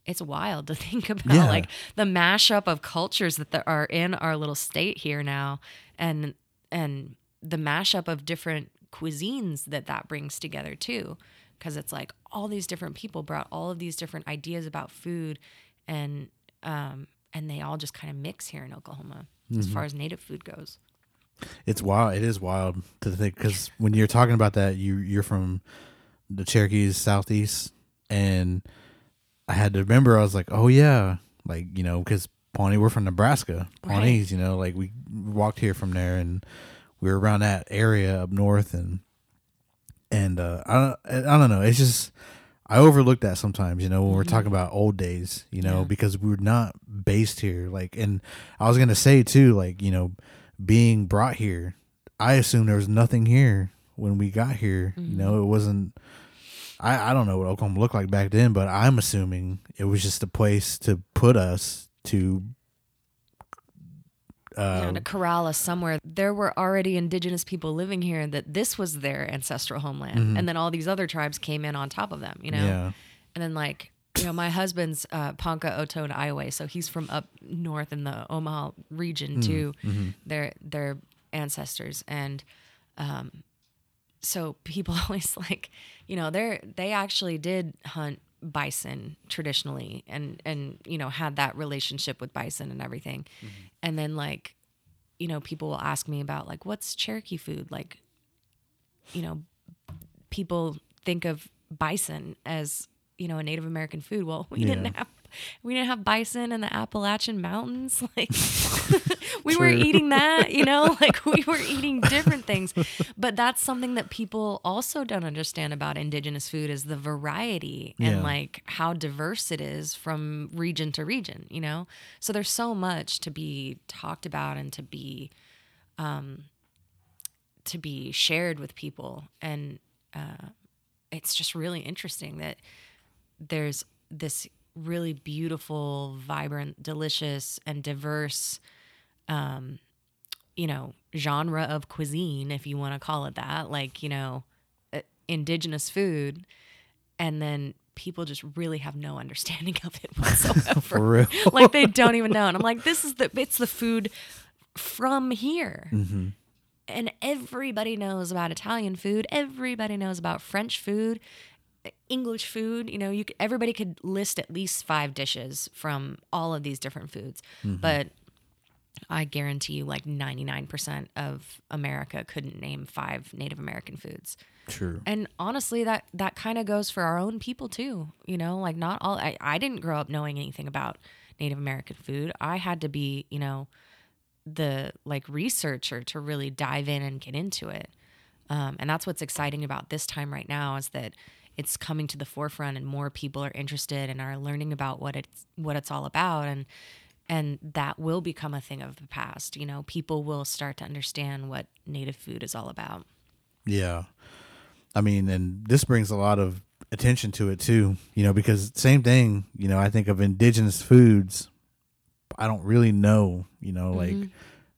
it's wild to think about yeah. like the mashup of cultures that there are in our little state here now and and the mashup of different cuisines that that brings together too because it's like all these different people brought all of these different ideas about food and um and they all just kind of mix here in Oklahoma mm-hmm. as far as native food goes it's wild it is wild to think because when you're talking about that you you're from the Cherokees southeast and I had to remember. I was like, oh yeah, like you know, because Pawnee, we're from Nebraska. Pawnees, right. you know, like we walked here from there, and we were around that area up north, and and uh, I I don't know. It's just I overlook that sometimes, you know, when mm-hmm. we're talking about old days, you know, yeah. because we're not based here. Like, and I was gonna say too, like you know, being brought here, I assume there was nothing here when we got here. Mm-hmm. You know, it wasn't I, I don't know what Oklahoma looked like back then, but I'm assuming it was just a place to put us to uh, yeah, to corral us somewhere. There were already indigenous people living here that this was their ancestral homeland, mm-hmm. and then all these other tribes came in on top of them. You know, yeah. and then like you know, my husband's uh, Ponca Oto and Iowa, so he's from up north in the Omaha region mm, too. Mm-hmm. Their their ancestors and um, so people always like, you know, they're they actually did hunt bison traditionally and and you know had that relationship with bison and everything. Mm-hmm. And then like, you know, people will ask me about like what's Cherokee food? Like, you know, people think of bison as you know a Native American food. Well, we yeah. didn't have we didn't have bison in the Appalachian Mountains. Like we True. were eating that, you know, like we were eating different things. But that's something that people also don't understand about indigenous food is the variety and yeah. like how diverse it is from region to region, you know? So there's so much to be talked about and to be um to be shared with people and uh it's just really interesting that there's this really beautiful, vibrant, delicious, and diverse, um, you know, genre of cuisine, if you want to call it that, like, you know, uh, indigenous food. And then people just really have no understanding of it whatsoever. For real. like they don't even know. And I'm like, this is the, it's the food from here. Mm-hmm. And everybody knows about Italian food. Everybody knows about French food. English food, you know, you could, everybody could list at least five dishes from all of these different foods. Mm-hmm. But I guarantee you, like 99% of America couldn't name five Native American foods. True. And honestly, that that kind of goes for our own people too. You know, like not all. I, I didn't grow up knowing anything about Native American food. I had to be, you know, the like researcher to really dive in and get into it. Um, and that's what's exciting about this time right now is that it's coming to the forefront and more people are interested and are learning about what it's what it's all about. And and that will become a thing of the past. You know people will start to understand what native food is all about. Yeah. I mean and this brings a lot of attention to it too you know because same thing you know i think of indigenous foods. I don't really know you know mm-hmm. like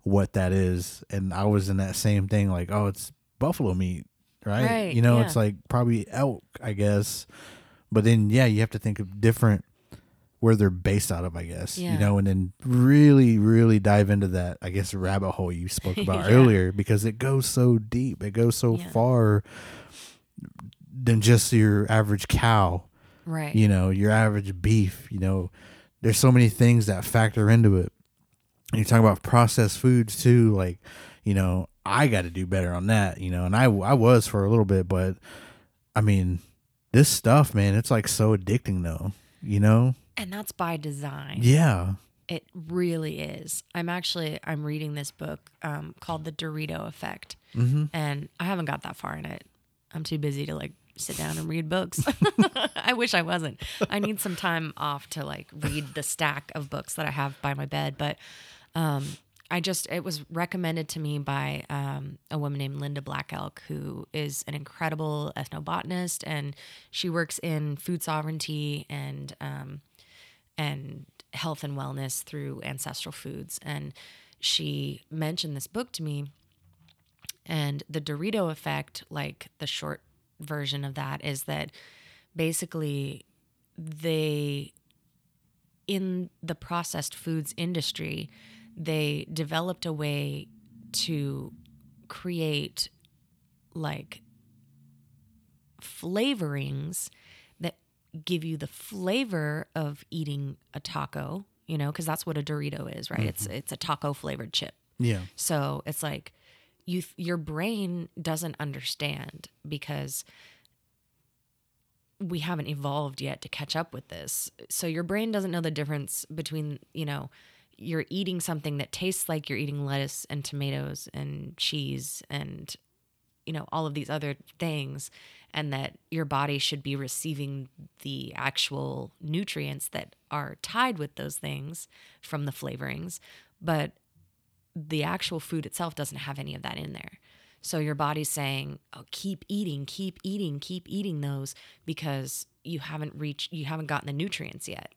what that is. And i was in that same thing like oh it's buffalo meat right? right you know, yeah. it's like probably elk, I guess. But then, yeah, you have to think of different where they're based out of, I guess. Yeah. You know, and then really, really dive into that, I guess, rabbit hole you spoke about yeah. earlier because it goes so deep. It goes so far than just your average cow. Right. You know, your average beef, you know. there's so many things that factor into it. And you talk about processed foods too, like, you know, I got to do better on that, you know, and I, I was for a little bit, but I mean, this stuff, man, it's like so addicting though, you know? And that's by design. Yeah. It really is. I'm actually I'm reading this book um, called The Dorito Effect, Mm-hmm. and I haven't got that far in it. I'm too busy to like sit down and read books. I wish I wasn't. I need some time off to like read the stack of books that I have by my bed. But um, I just it was recommended to me by um, a woman named Linda Black Elk, who is an incredible ethnobotanist, and she works in food sovereignty and um, and health and wellness through ancestral foods. And she mentioned this book to me. And the Dorito effect, like the short version of that, is that basically they, in the processed foods industry, they developed a way to create like flavorings that give you the flavor of eating a taco, you know, because that's what a Dorito is, right? It's mm-hmm. it's a taco flavored chip. Yeah. So it's like you your brain doesn't understand because we haven't evolved yet to catch up with this. So your brain doesn't know the difference between, you know, you're eating something that tastes like you're eating lettuce and tomatoes and cheese and you know all of these other things and that your body should be receiving the actual nutrients that are tied with those things from the flavorings but the actual food itself doesn't have any of that in there. So your body's saying oh keep eating keep eating keep eating those because you haven't reached you haven't gotten the nutrients yet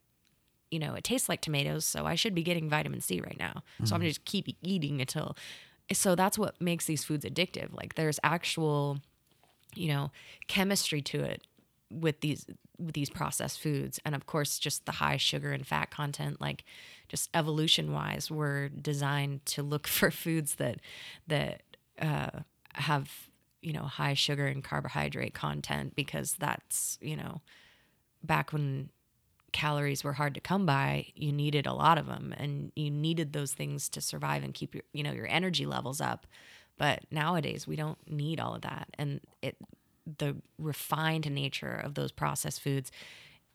you know it tastes like tomatoes so i should be getting vitamin c right now. So i'm gonna just keep eating until so that's what makes these foods addictive. Like there's actual you know chemistry to it with these with these processed foods. And of course just the high sugar and fat content like just evolution wise we're designed to look for foods that that uh, have you know high sugar and carbohydrate content because that's you know back when calories were hard to come by you needed a lot of them and you needed those things to survive and keep your you know your energy levels up. But nowadays we don't need all of that and it the refined nature of those processed foods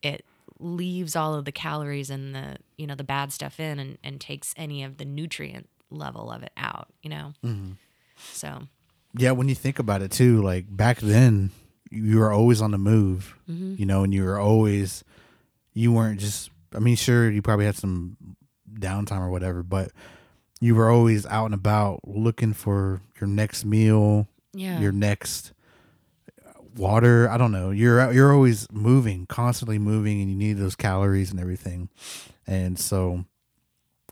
it leaves all of the calories and the you know the bad stuff in and, and takes any of the nutrient level of it out you know? Mm-hmm. So. Yeah, when you think about it too, like back then, you were always on the move, mm-hmm. you know, and you were always, you weren't just, I mean, sure, you probably had some downtime or whatever, but you were always out and about looking for your next meal, yeah your next water. I don't know. You're you're always moving, constantly moving, and you need those calories and everything. And so,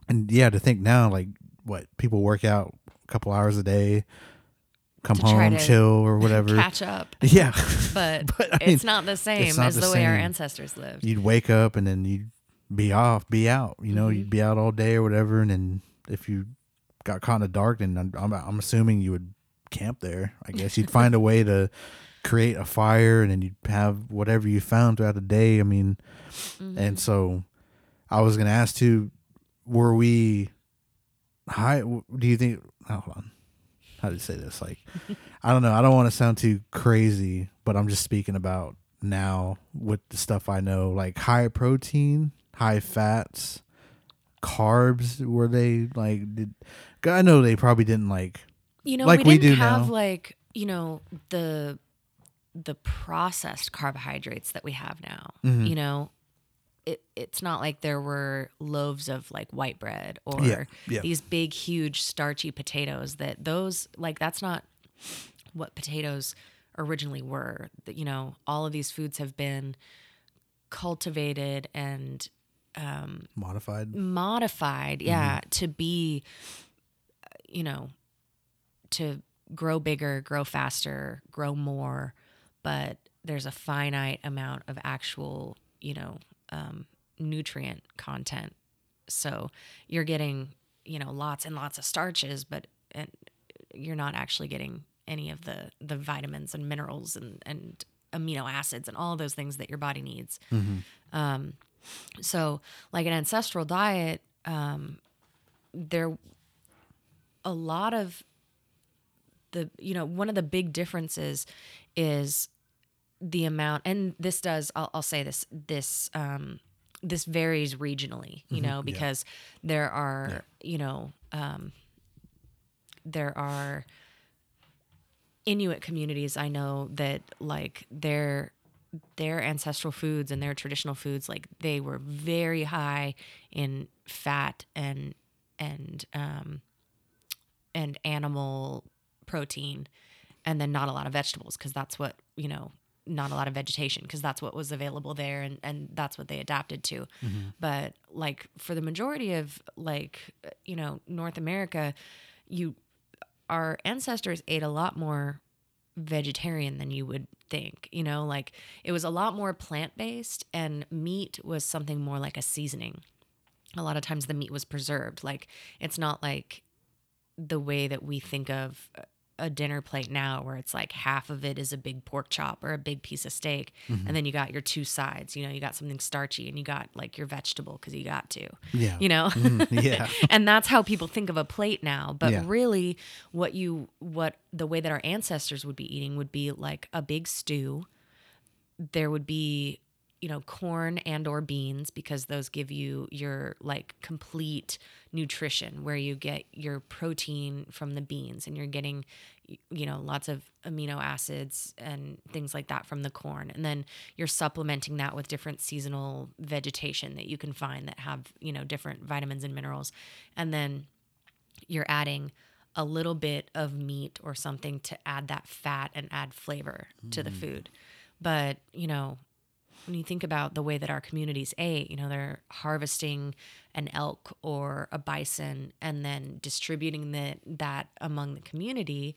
and yeah, to think now, like what people work out a couple hours a day, come To home, to chill or whatever. catch up Yeah, but, But, I mean, it's not the same not as the the, way our ancestors lived you'd wake up and then you'd be off, be out. You know, Mm-hmm. you'd be out all day or whatever, and then if you got caught in the dark, then I'm, I'm, I'm assuming you would camp there. I guess you'd find a way to create a fire, and then you'd have whatever you found throughout the day. I mean, Mm-hmm. and so I was gonna ask too, were we high? Do you think? oh, Hold on. How do you say this? Like, I don't know. I don't want to sound too crazy, but I'm just speaking about now with the stuff I know, like high protein, high fats, carbs. Were they like? Did I know they probably didn't like? You know, Like we we didn't do have now. like, you know, the the processed carbohydrates that we have now. Mm-hmm. You know, it it's not like there were loaves of like white bread or Yeah, yeah. these big huge starchy potatoes that those like that's not what potatoes originally were. That you know, all of these foods have been cultivated and um, Modified. modified yeah to be you know to grow bigger grow faster grow more but there's a finite amount of actual you know um, nutrient content. So you're getting you know lots and lots of starches but and you're not actually getting any of the the vitamins and minerals and and amino acids and all those things that your body needs. Um, So, like an ancestral diet, um, there a lot of the you know one of the big differences is the amount and this does I'll, I'll say this this um this varies regionally you know because there are you know um there are Inuit communities I know that like their their ancestral foods and their traditional foods like they were very high in fat and and um and animal protein and then not a lot of vegetables because that's what you know not a lot of vegetation because that's what was available there and and that's what they adapted to. Mm-hmm. But like for the majority of like you know north america you our ancestors ate a lot more vegetarian than you would think you know? Like it was a lot more plant-based and meat was something more like a seasoning. A lot of times the meat was preserved. Like it's not like the way that we think of uh, a dinner plate now where it's like half of it is a big pork chop or a big piece of steak mm-hmm. and then you got your two sides you know you got something starchy and you got like your vegetable because you got to Yeah. you know mm, yeah. and that's how people think of a plate now but Yeah. really what you what the way that our ancestors would be eating would be like a big stew there would be you know corn and or beans because those give you your like complete nutrition where you get your protein from the beans and you're getting you know lots of amino acids and things like that from the corn. And then you're supplementing that with different seasonal vegetation that you can find that have you know different vitamins and minerals. And then you're adding a little bit of meat or something to add that fat and add flavor to the mm. food. But, you know, when you think about the way that our communities ate, you know, they're harvesting an elk or a bison and then distributing the, that among the community.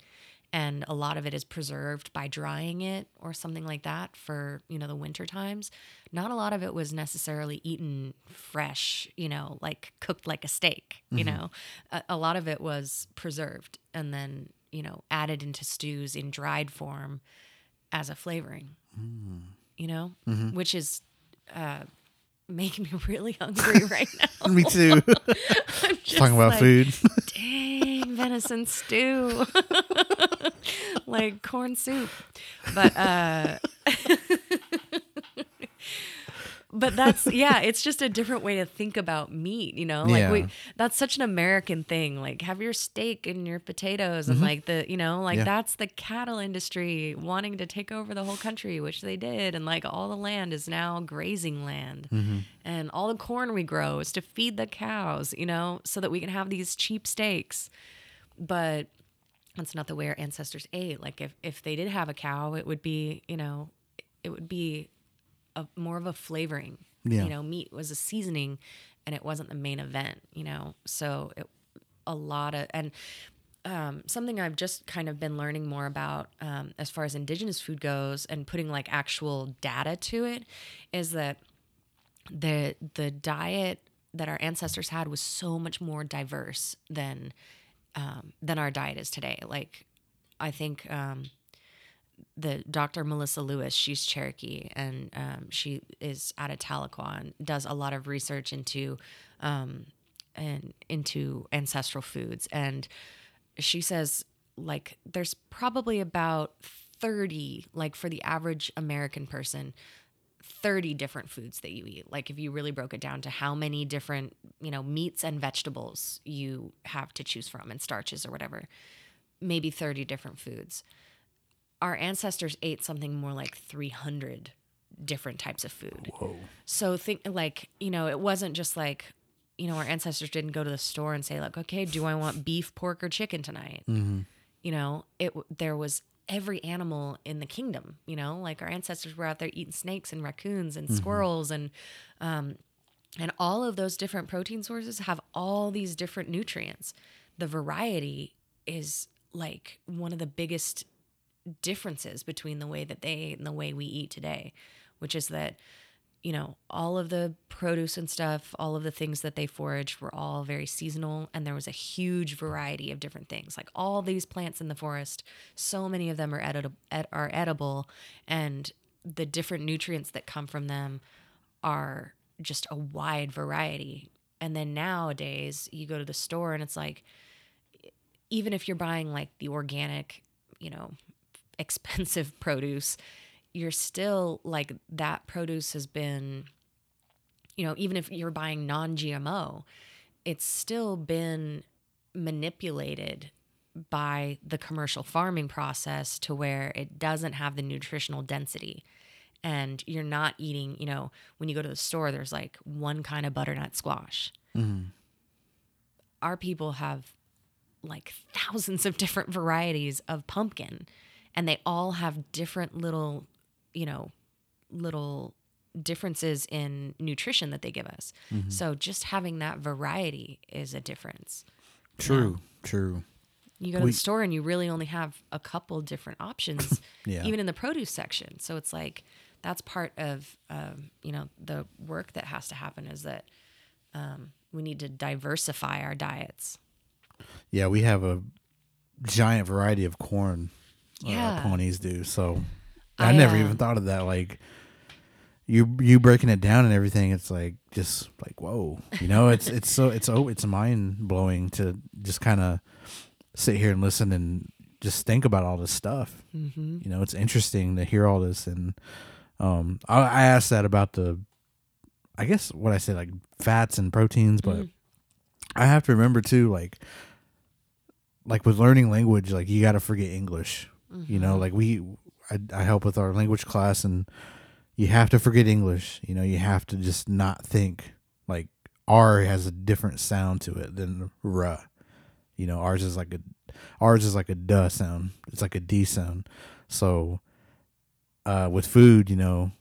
And a lot of it is preserved by drying it or something like that for, you know, the winter times. Not a lot of it was necessarily eaten fresh, you know, like cooked like a steak, you mm-hmm. know. A, a lot of it was preserved and then, you know, added into stews in dried form as a flavoring mm. You know, which is uh, making me really hungry right now. Me too. I'm just Talking about like, food. Dang, venison stew, like corn soup, but uh, but that's yeah, it's just a different way to think about meat. You know, like Yeah. we that's such an American thing. Like have your steak and your potatoes and like the you know like Mm-hmm. Yeah. that's the cattle industry wanting to take over the whole country, which they did, and like all the land is now grazing land, Mm-hmm. and all the corn we grow is to feed the cows. You know, so that we can have these cheap steaks, but that's not the way our ancestors ate. Like if if they did have a cow, it would be you know, it would be a more of a flavoring. Yeah. You know, meat was a seasoning, and it wasn't the main event. You know, so it, a lot of and um, something I've just kind of been learning more about um, as far as indigenous food goes, and putting like actual data to it, is that the the diet that our ancestors had was so much more diverse than um, than our diet is today. Like, I think um, the Dr. Melissa Lewis, she's Cherokee, and um, she is out of Tahlequah and does a lot of research into um, and into ancestral foods. And she says like there's probably about 30 like for the average American person 30 different foods that you eat. Like if you really broke it down to how many different, you know, meats and vegetables you have to choose from and starches or whatever. Maybe 30 different foods. Our ancestors ate something more like 300 different types of food. Whoa. So think like, you know, it wasn't just like, you know, our ancestors didn't go to the store and say like, okay, do I want beef, pork, or chicken tonight? You know, it there was every animal in the kingdom. You know, like our ancestors were out there eating snakes and raccoons and squirrels and um, and all of those different protein sources have all these different nutrients. The variety is like one of the biggest differences between the way that they ate and the way we eat today, which is that, you know, all of the produce and stuff, all of the things that they foraged were all very seasonal. And there was a huge variety of different things. Like all these plants in the forest, so many of them are, edit- ed- are edible. And the different nutrients that come from them are just a wide variety. And then nowadays, you go to the store and it's like, even if you're buying like the organic, you know, expensive produce, you're still like that produce has been, you know, even if you're buying non GMO, it's still been manipulated by the commercial farming process to where it doesn't have the nutritional density. And you're not eating you know when you go to the store there's like one kind of butternut squash. Mm-hmm. Our people have like thousands of different varieties of pumpkin and they all have different little you know little differences in nutrition that they give us so just having that variety is a difference True, true. you go to We- the store and you really only have a couple different options, Yeah. even in the produce section. So it's like that's part of um, you know the work that has to happen is that um, we need to diversify our diets. Yeah, we have a giant variety of corn. Uh, Yeah. ponies do. So I, never I, even thought of that. Like you, you breaking it down and everything. It's like just like whoa. You know, it's it's so it's oh it's mind blowing to just kind of sit here and listen and just think about all this stuff. Mm-hmm. You know, it's interesting to hear all this. And um, I, I asked that about the, I guess what I say like fats and proteins, but Mm. I have to remember too, like, like with learning language, like you got to forget English. You know, like we, I, I help with our language class, and you have to forget English. You know, you have to just not think like R has a different sound to it than R. You know, ours is like a ours is like a duh sound. It's like a D sound. So uh with food, you know,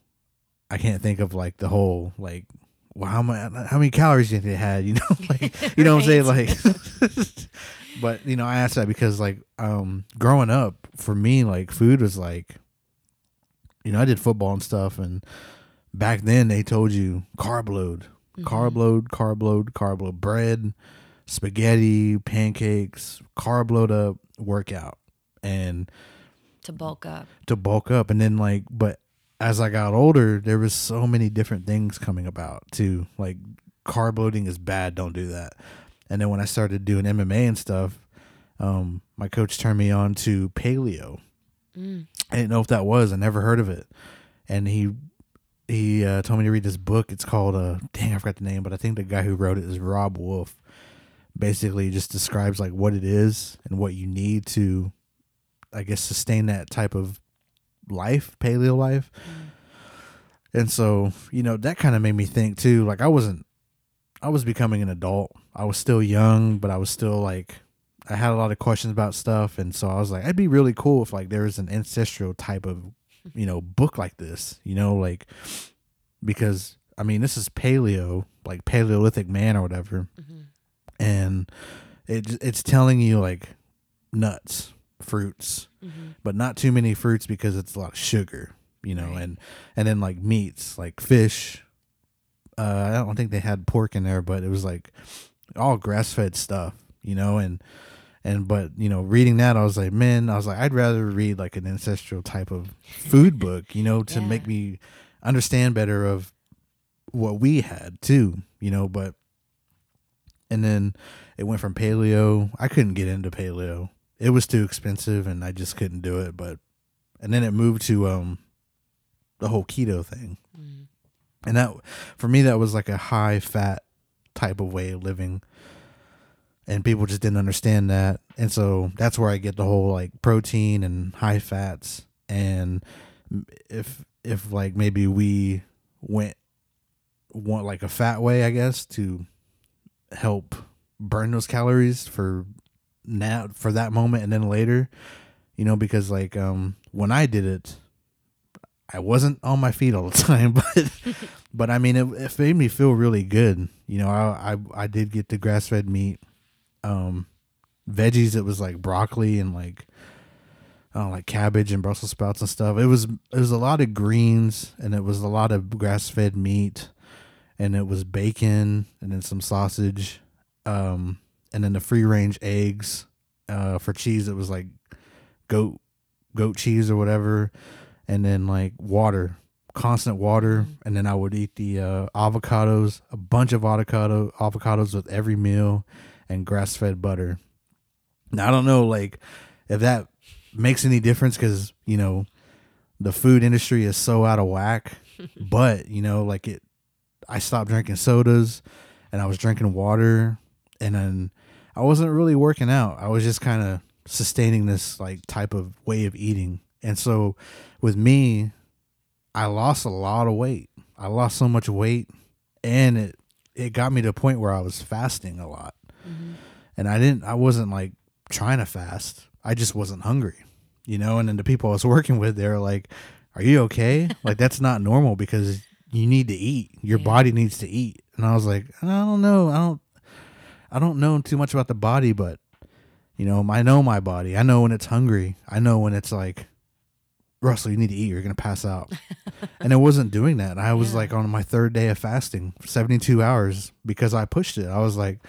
I can't think of like the whole like well how many how many calories do you think it had, you know? like you know what I'm saying? Like but you know, I asked that because like um growing up, for me, like food was like you know, I did football and stuff and back then they told you carb load. Mm-hmm. Carb load, carb load, carb load, bread, spaghetti, pancakes, carb load up, workout. And to bulk up. to bulk up and then like but as I got older there was so many different things coming about too like carb loading is bad don't do that and then when I started doing MMA and stuff um my coach turned me on to paleo Mm. I didn't know if that was I never heard of it and he he uh, told me to read this book it's called uh dang I forgot the name but I think the guy who wrote it is Robb Wolf basically just describes like what it is and what you need to I guess sustain that type of life, paleo life. And so, you know, that kind of made me think too. Like I wasn't I was becoming an adult. I was still young, but I was still like I had a lot of questions about stuff and so I was like it'd be really cool if like there was an ancestral type of, you know, book like this, you know, like because I mean, this is paleo, like Paleolithic man or whatever. And it it's telling you like nuts, fruits, but not too many fruits because it's a lot of sugar, you know, Right. and and then like meats, like fish. Uh, I don't think they had pork in there, but it was like all grass fed stuff, you know, and and but you know, reading that, I was like, man, I was like, I'd rather read like an ancestral type of food book, you know, to Yeah. make me understand better of what we had too, you know, but and then it went from paleo. I couldn't get into paleo. It was too expensive and I just couldn't do it, but and then it moved to um the whole keto thing. Mm. And that for me that was like a high fat type of way of living. And people just didn't understand that. And so that's where I get the whole like protein and high fats and if if like maybe we went want like a fat way, I guess, to help burn those calories for now for that moment and then later, you know, because like um when I did it, I wasn't on my feet all the time, but but I mean it, it made me feel really good. You know, I I, I did get the grass fed meat, um, veggies. It was like broccoli and like. Oh, like cabbage and Brussels sprouts and stuff. It was it was a lot of greens and it was a lot of grass fed meat and it was bacon and then some sausage um and then the free range eggs uh for cheese it was like goat goat cheese or whatever and then like water constant water, and then I would eat the uh, avocados, a bunch of avocado avocados with every meal, and grass fed butter. Now I don't know like if that makes any difference because you know the food industry is so out of whack, but you know like it. I stopped drinking sodas, and I was drinking water, and then I wasn't really working out. I was just kind of sustaining this like type of way of eating. And so with me, I lost a lot of weight. I lost so much weight and it it got me to a point where I was fasting a lot. And I didn't I wasn't like trying to fast. I just wasn't hungry. You know, and then the people I was working with they're like, "Are you okay? like that's not normal because you need to eat. Your Yeah. body needs to eat." And I was like, "I don't know. I don't I don't know too much about the body, but you know, I know my body. I know when it's hungry. I know when it's like, Russell, you need to eat. You're gonna pass out. and it wasn't doing that. I was Yeah. like on my third day of fasting, 72 hours, because I pushed it. I was like,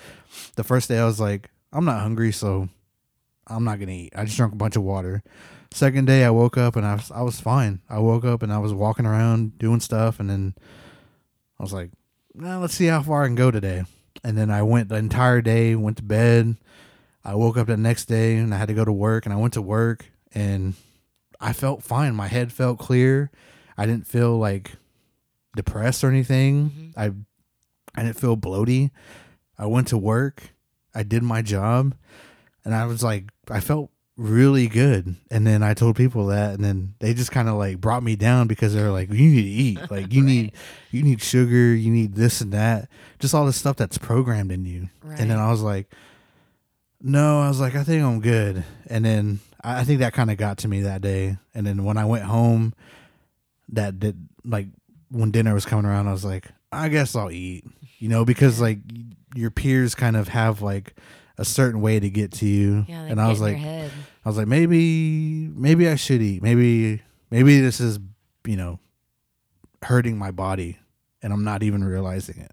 the first day I was like, I'm not hungry, so I'm not gonna eat. I just drank a bunch of water. Second day I woke up and I was I was fine. I woke up and I was walking around doing stuff, and then I was like, nah, let's see how far I can go today. And then I went the entire day, went to bed. I woke up the next day and I had to go to work and I went to work and I felt fine. My head felt clear. I didn't feel like depressed or anything. Mm-hmm. I I didn't feel bloaty. I went to work. I did my job and I was like I felt really good. And then I told people that and then they just kind of like brought me down because they're like you need to eat. Like you need you need sugar, you need this and that. Just all this stuff that's programmed in you. And then I was like no, I was like, I think I'm good. And then I I think that kind of got to me that day. And then when I went home, that did like when dinner was coming around, I was like, I guess I'll eat, you know, because like your peers kind of have like a certain way to get to you. Yeah, and I was like. I was like, maybe, maybe I should eat. Maybe, maybe this is, you know, hurting my body and I'm not even realizing it.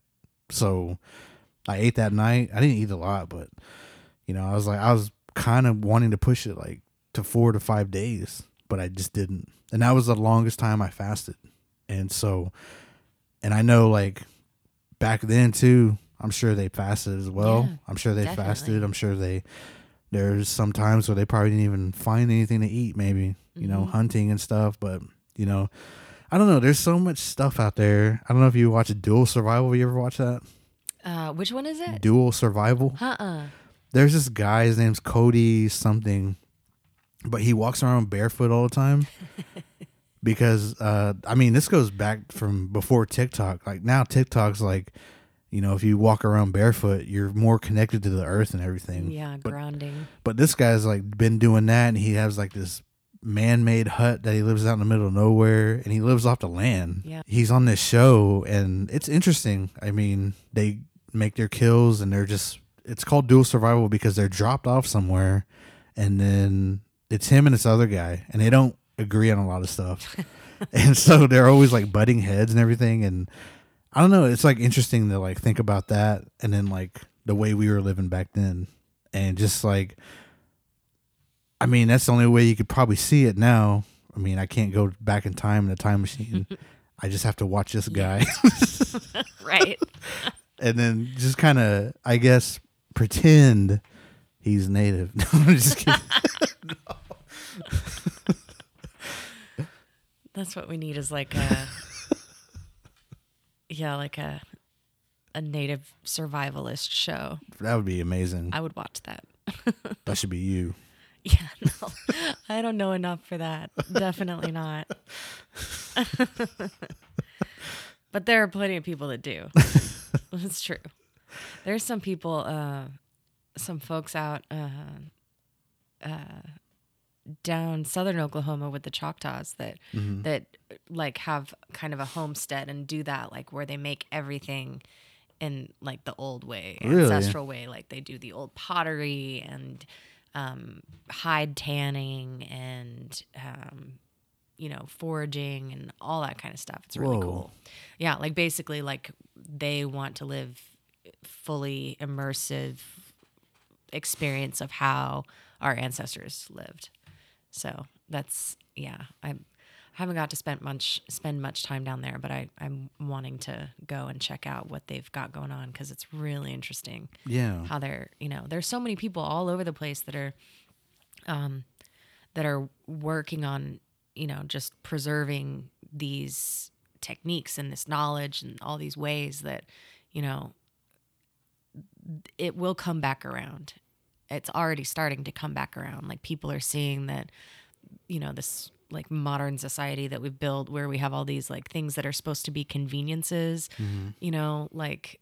So I ate that night. I didn't eat a lot, but you know, I was like, I was kind of wanting to push it like to four to five days, but I just didn't. And that was the longest time I fasted. And so, and I know like back then too, I'm sure they fasted as well. Yeah, I'm sure they fasted. I'm sure they, there's some times where they probably didn't even find anything to eat, maybe, you know, Mhm. hunting and stuff. But, you know, I don't know. There's so much stuff out there. I don't know if you watch Dual Survival. You ever watch that? Uh, which one is it? Dual Survival. Uh-uh. There's this guy. His name's Cody something, but he walks around barefoot all the time. because uh, I mean, this goes back from before TikTok. Like now, TikTok's like, you know, if you walk around barefoot, you're more connected to the earth and everything. Yeah, but grounding. but this guy's like been doing that, and he has like this man-made hut that he lives out in the middle of nowhere, and he lives off the land. Yeah. He's on this show, and it's interesting. I mean, they make their kills, and they're just it's called dual survival because they're dropped off somewhere, and then it's him and this other guy, and they don't agree on a lot of stuff, and so they're always like butting heads and everything, and I don't know. It's like interesting to like think about that, and then like the way we were living back then, and just like, I mean, that's the only way you could probably see it now. I mean, I can't go back in time in a time machine. I just have to watch this guy, Right. and then just kind of, I guess, pretend he's native. No, I'm just kidding. That's what we need is like a Yeah, like a a native survivalist show. that would be amazing. I would watch that. That should be you. Yeah, no. I don't know enough for that. Definitely not. but there are plenty of people that do. That's true. There's some people, uh, some folks out uh, uh, down southern Oklahoma with the Choctaws that Mm-hmm. that like have kind of a homestead and do that, like where they make everything in like the old way, Really? ancestral way. Like they do the old pottery and um, hide tanning and um, you know foraging and all that kind of stuff. It's really Whoa. cool. Yeah, like basically like they want to live fully immersive experience of how our ancestors lived. So that's yeah, I haven't got to spend much spend much time down there, but I I'm wanting to go and check out what they've got going on because it's really interesting Yeah. how they're you know there's so many people all over the place that are um that are working on you know just preserving these techniques and this knowledge and all these ways that you know it will come back around it's already starting to come back around. Like people are seeing that you know this like modern society that we've built where we have all these like things that are supposed to be conveniences you know like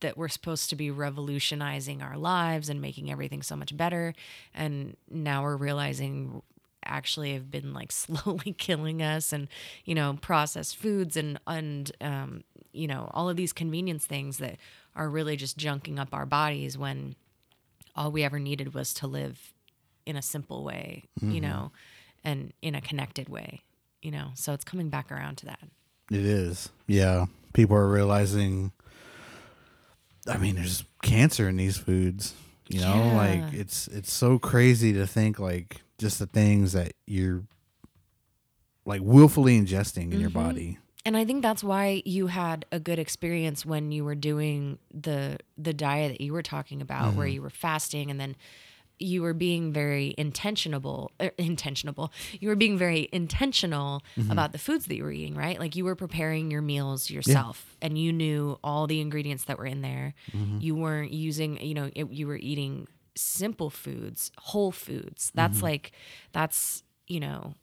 that we're supposed to be revolutionizing our lives and making everything so much better. And now we're realizing actually have been like slowly killing us and you know processed foods and and um, you know all of these convenience things that are really just junking up our bodies when all we ever needed was to live in a simple way you know and in a connected way you know so it's coming back around to that It is. Yeah. People are realizing I mean, there's cancer in these foods. You know, Yeah. like it's it's so crazy to think like just the things that you're like willfully ingesting in your Mm-hmm. body. And I think that's why you had a good experience when you were doing the the diet that you were talking about, where mm-hmm. you were fasting and then you were being very intentionable er, intentionable. You were being very intentional mm-hmm. about the foods that you were eating right? Like you were preparing your meals yourself and you knew all the ingredients that were in there. Mm-hmm. You weren't using you know it, you were eating simple foods whole foods. That's like that's you know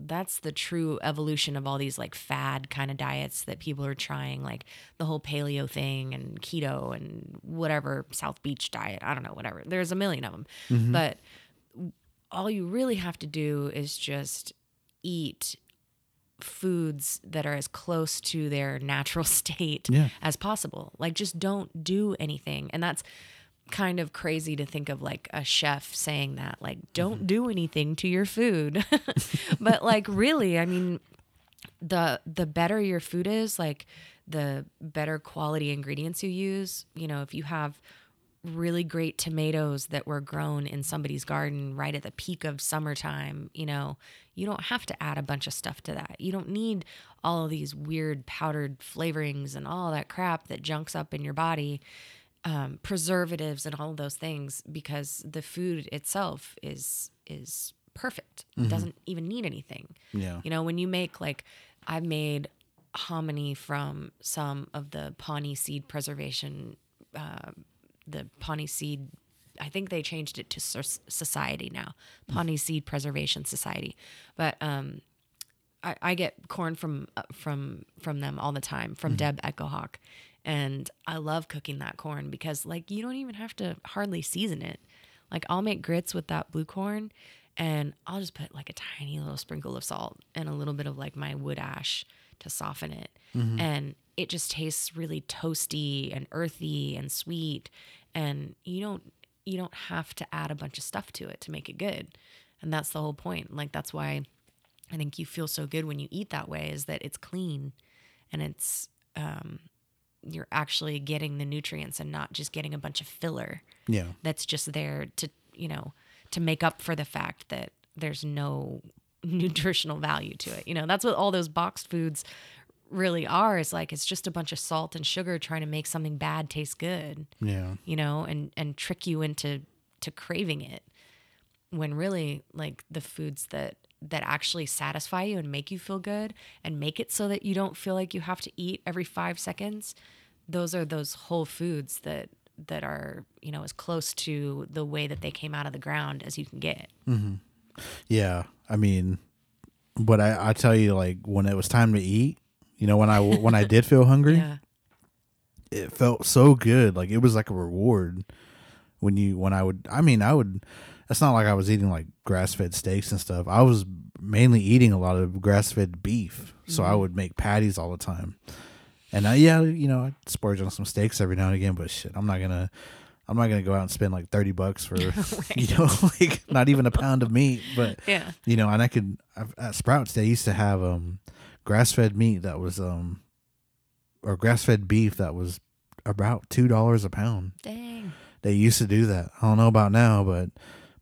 that's the true evolution of all these like fad kind of diets that people are trying, like the whole paleo thing and keto and whatever South Beach diet. I don't know, whatever. There's a million of them. Mm-hmm. But all you really have to do is just eat foods that are as close to their natural state Yeah. as possible. Like just don't do anything. And that's kind of crazy to think of like a chef saying that like don't mm-hmm. do anything to your food. but like really, I mean the the better your food is, like the better quality ingredients you use, you know, if you have really great tomatoes that were grown in somebody's garden right at the peak of summertime, you know, you don't have to add a bunch of stuff to that. You don't need all of these weird powdered flavorings and all that crap that junks up in your body, um, preservatives and all of those things because the food itself is is perfect. It doesn't even need anything. Yeah. You know, when you make like I've made hominy from some of the Pawnee seed preservation, uh, the Pawnee seed. I think they changed it to Society now, Pawnee Seed Preservation Society. But um, I, I get corn from uh, from from them all the time from Deb Echo-Hawk, and I love cooking that corn because like you don't even have to hardly season it. Like I'll make grits with that blue corn, and I'll just put like a tiny little sprinkle of salt and a little bit of like my wood ash to soften it, and it just tastes really toasty and earthy and sweet, and you don't you don't have to add a bunch of stuff to it to make it good, and that's the whole point. Like that's why I think you feel so good when you eat that way is that it's clean and it's um, you're actually getting the nutrients and not just getting a bunch of filler Yeah. that's just there to you know to make up for the fact that there's no nutritional value to it. You know, that's what all those boxed foods really are. Is like it's just a bunch of salt and sugar trying to make something bad taste good Yeah. you know, and and trick you into to craving it when really like the foods that that actually satisfy you and make you feel good and make it so that you don't feel like you have to eat every 5 seconds those are those whole foods that that are you know as close to the way that they came out of the ground as you can get mm-hmm. Yeah, I mean, but I I tell you, like when it was time to eat, you know, when I when I did feel hungry, yeah it felt so good. Like it was like a reward when you when I would. I mean, I would. It's not like I was eating like grass fed steaks and stuff. I was mainly eating a lot of grass fed beef, so I mm-hmm. would make patties all the time. And I, yeah, you know, I splurge on some steaks every now and again, but shit, I'm not gonna. I'm not gonna go out and spend like thirty bucks for you know like not even a pound of meat, but yeah you know, and I could at Sprouts they used to have um grass fed meat that was um or grass fed beef that was about two dollars a pound. dang They used to do that. I don't know about now, but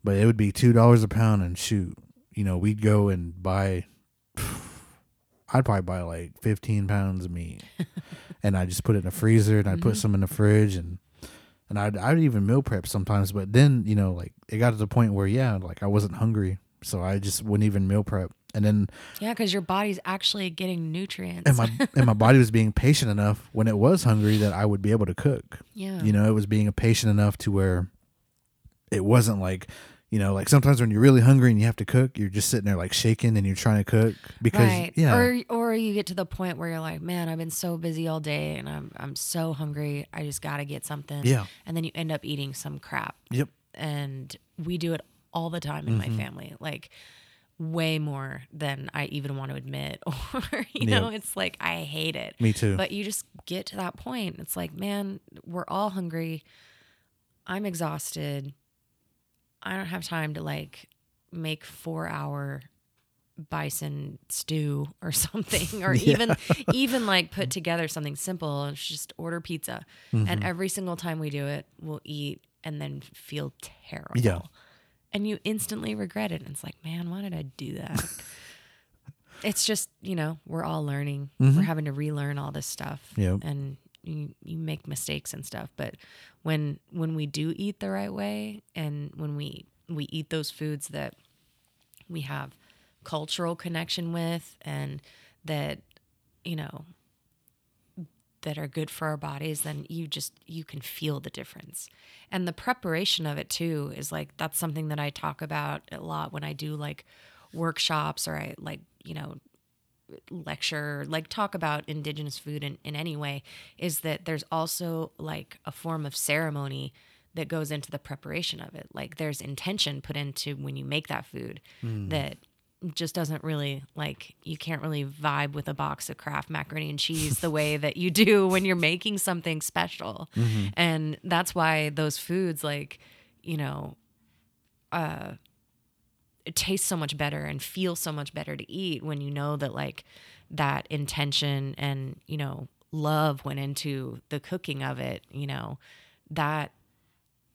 but it would be two dollars a pound and shoot, you know, we'd go and buy I'd probably buy like 15 pounds of meat, and I just put it in the freezer, and I'd put mm-hmm. some in the fridge, and and I'd I'd even meal prep sometimes. But then you know, like it got to the point where yeah, like I wasn't hungry, so I just wouldn't even meal prep. And then Yeah, because your body's actually getting nutrients. and my and my body was being patient enough when it was hungry that I would be able to cook. yeah. You know, it was being patient enough to where it wasn't like, you know, like sometimes when you're really hungry and you have to cook, you're just sitting there like shaking and you're trying to cook because right. yeah, Or or you get to the point where you're like, man, I've been so busy all day and I'm I'm so hungry. I just gotta get something. Yeah. And then you end up eating some crap. yep, And we do it all the time in Mm-hmm. my family. Like way more than I even want to admit. Or, you know, it's like I hate it. me too. But you just get to that point. It's like, man, we're all hungry. I'm exhausted. I don't have time to like make four hour bison stew or something or even even like put together something simple and just order pizza Mm-hmm. and every single time we do it we'll eat and then feel terrible Yeah. and you instantly regret it and it's like man why did i do that it's just you know we're all learning we're having to relearn all this stuff Mm-hmm. Yep. and you, you make mistakes and stuff but when when we do eat the right way and when we we eat those foods that we have cultural connection with and that you know that are good for our bodies then you just you can feel the difference. And the preparation of it too is like that's something that i talk about a lot when i do like workshops or i like you know lecture like talk about indigenous food in, in any way is that there's also like a form of ceremony that goes into the preparation of it. Like there's intention put into when you make that food hmm. that just doesn't really like you can't really vibe with a box of Kraft macaroni and cheese the way that you do when you're making something special. Mm-hmm. And that's why those foods like you know uh, it tastes so much better and feels so much better to eat when you know that like that intention and you know love went into the cooking of it you know that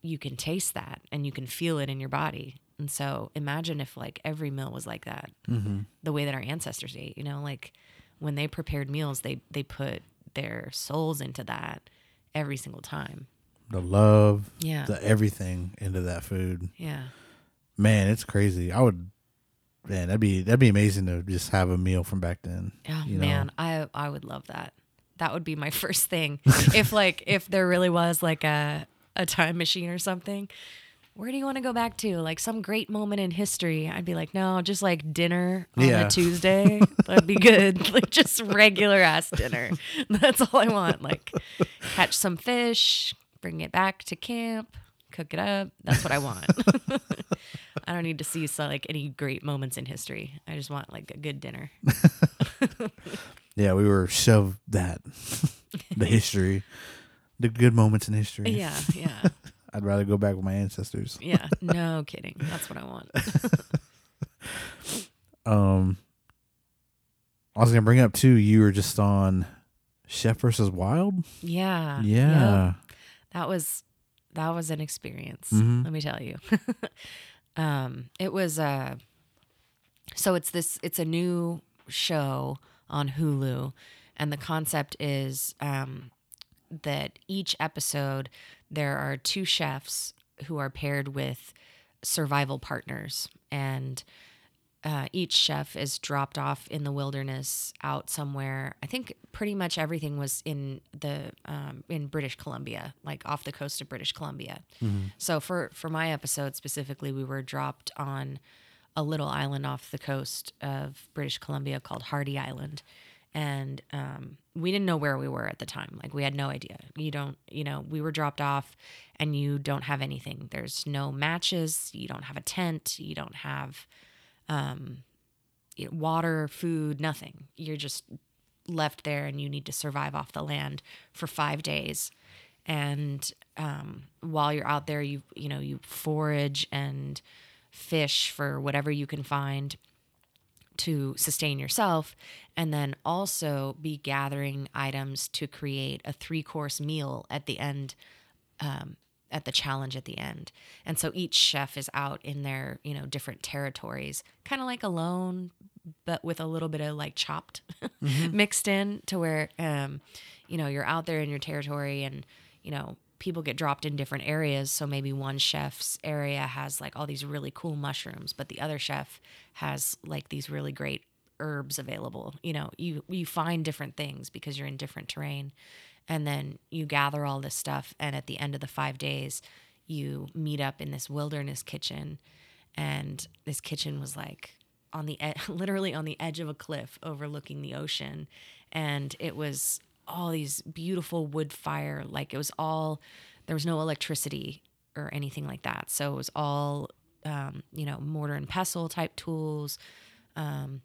you can taste that and you can feel it in your body. And so imagine if like every meal was like that. Mm-hmm. The way that our ancestors ate you know like when they prepared meals they they put their souls into that every single time. The love, Yeah. the everything into that food. yeah Man, it's crazy. I would, man, that'd be that'd be amazing to just have a meal from back then. Oh you know? man, I I would love that. That would be my first thing. if like if there really was like a a time machine or something, where do you want to go back to? Like some great moment in history. I'd be like, no, just like dinner on Yeah. a Tuesday. That'd be good. Like just regular ass dinner. That's all I want. Like catch some fish, bring it back to camp, cook it up. That's what I want. I don't need to see so, like any great moments in history. I just want like a good dinner. Yeah, we were shoved that the history, the good moments in history. Yeah, yeah. I'd rather go back with my ancestors. Yeah, no kidding. That's what I want. Um, I was gonna bring up too. You were just on Chef versus Wild. Yeah. Yeah, Yep. That was that was an experience. Mhm. Let me tell you. Um, it was uh so it's this it's a new show on Hulu and the concept is um that each episode there are two chefs who are paired with survival partners and uh, each chef is dropped off in the wilderness out somewhere. I think pretty much everything was in the um, in British Columbia, like off the coast of British Columbia. So for for my episode specifically, we were dropped on a little island off the coast of British Columbia called Hardy Island. And um, we didn't know where we were at the time. Like, we had no idea. You don't, you know, we were dropped off and you don't have anything. There's no matches. You don't have a tent. You don't have you know, water, food, nothing. You're just left there and you need to survive off the land for five days. And um, while you're out there, you you know you forage and fish for whatever you can find to sustain yourself, and then also be gathering items to create a three course meal at the end at the challenge at the end. And so each chef is out in their, you know, different territories, kind of like alone, but with a little bit of like chopped mixed in to where um, you know, you're out there in your territory and, you know, people get dropped in different areas. So maybe one chef's area has like all these really cool mushrooms, but the other chef has like these really great herbs available. You know, you you find different things because you're in different terrain. And then you gather all this stuff and at the end of the 5 days you meet up in this wilderness kitchen and this kitchen was like on the ed- literally on the edge of a cliff overlooking the ocean. And it was all these beautiful wood fire like it was all there was no electricity or anything like that. So it was all um, you know mortar and pestle type tools um,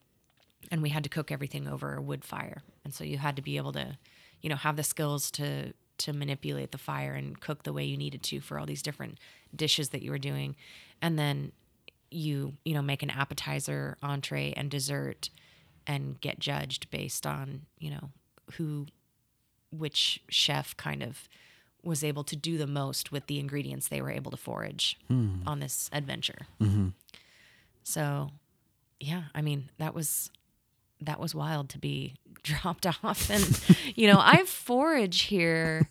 and we had to cook everything over a wood fire. And so you had to be able to you know have the skills to to manipulate the fire and cook the way you needed to for all these different dishes that you were doing. And then you you know make an appetizer entree and dessert and get judged based on you know who which chef kind of was able to do the most with the ingredients they were able to forage hmm. on this adventure. Mm-hmm. So yeah i mean that was that was wild to be dropped off. And you know i forage here.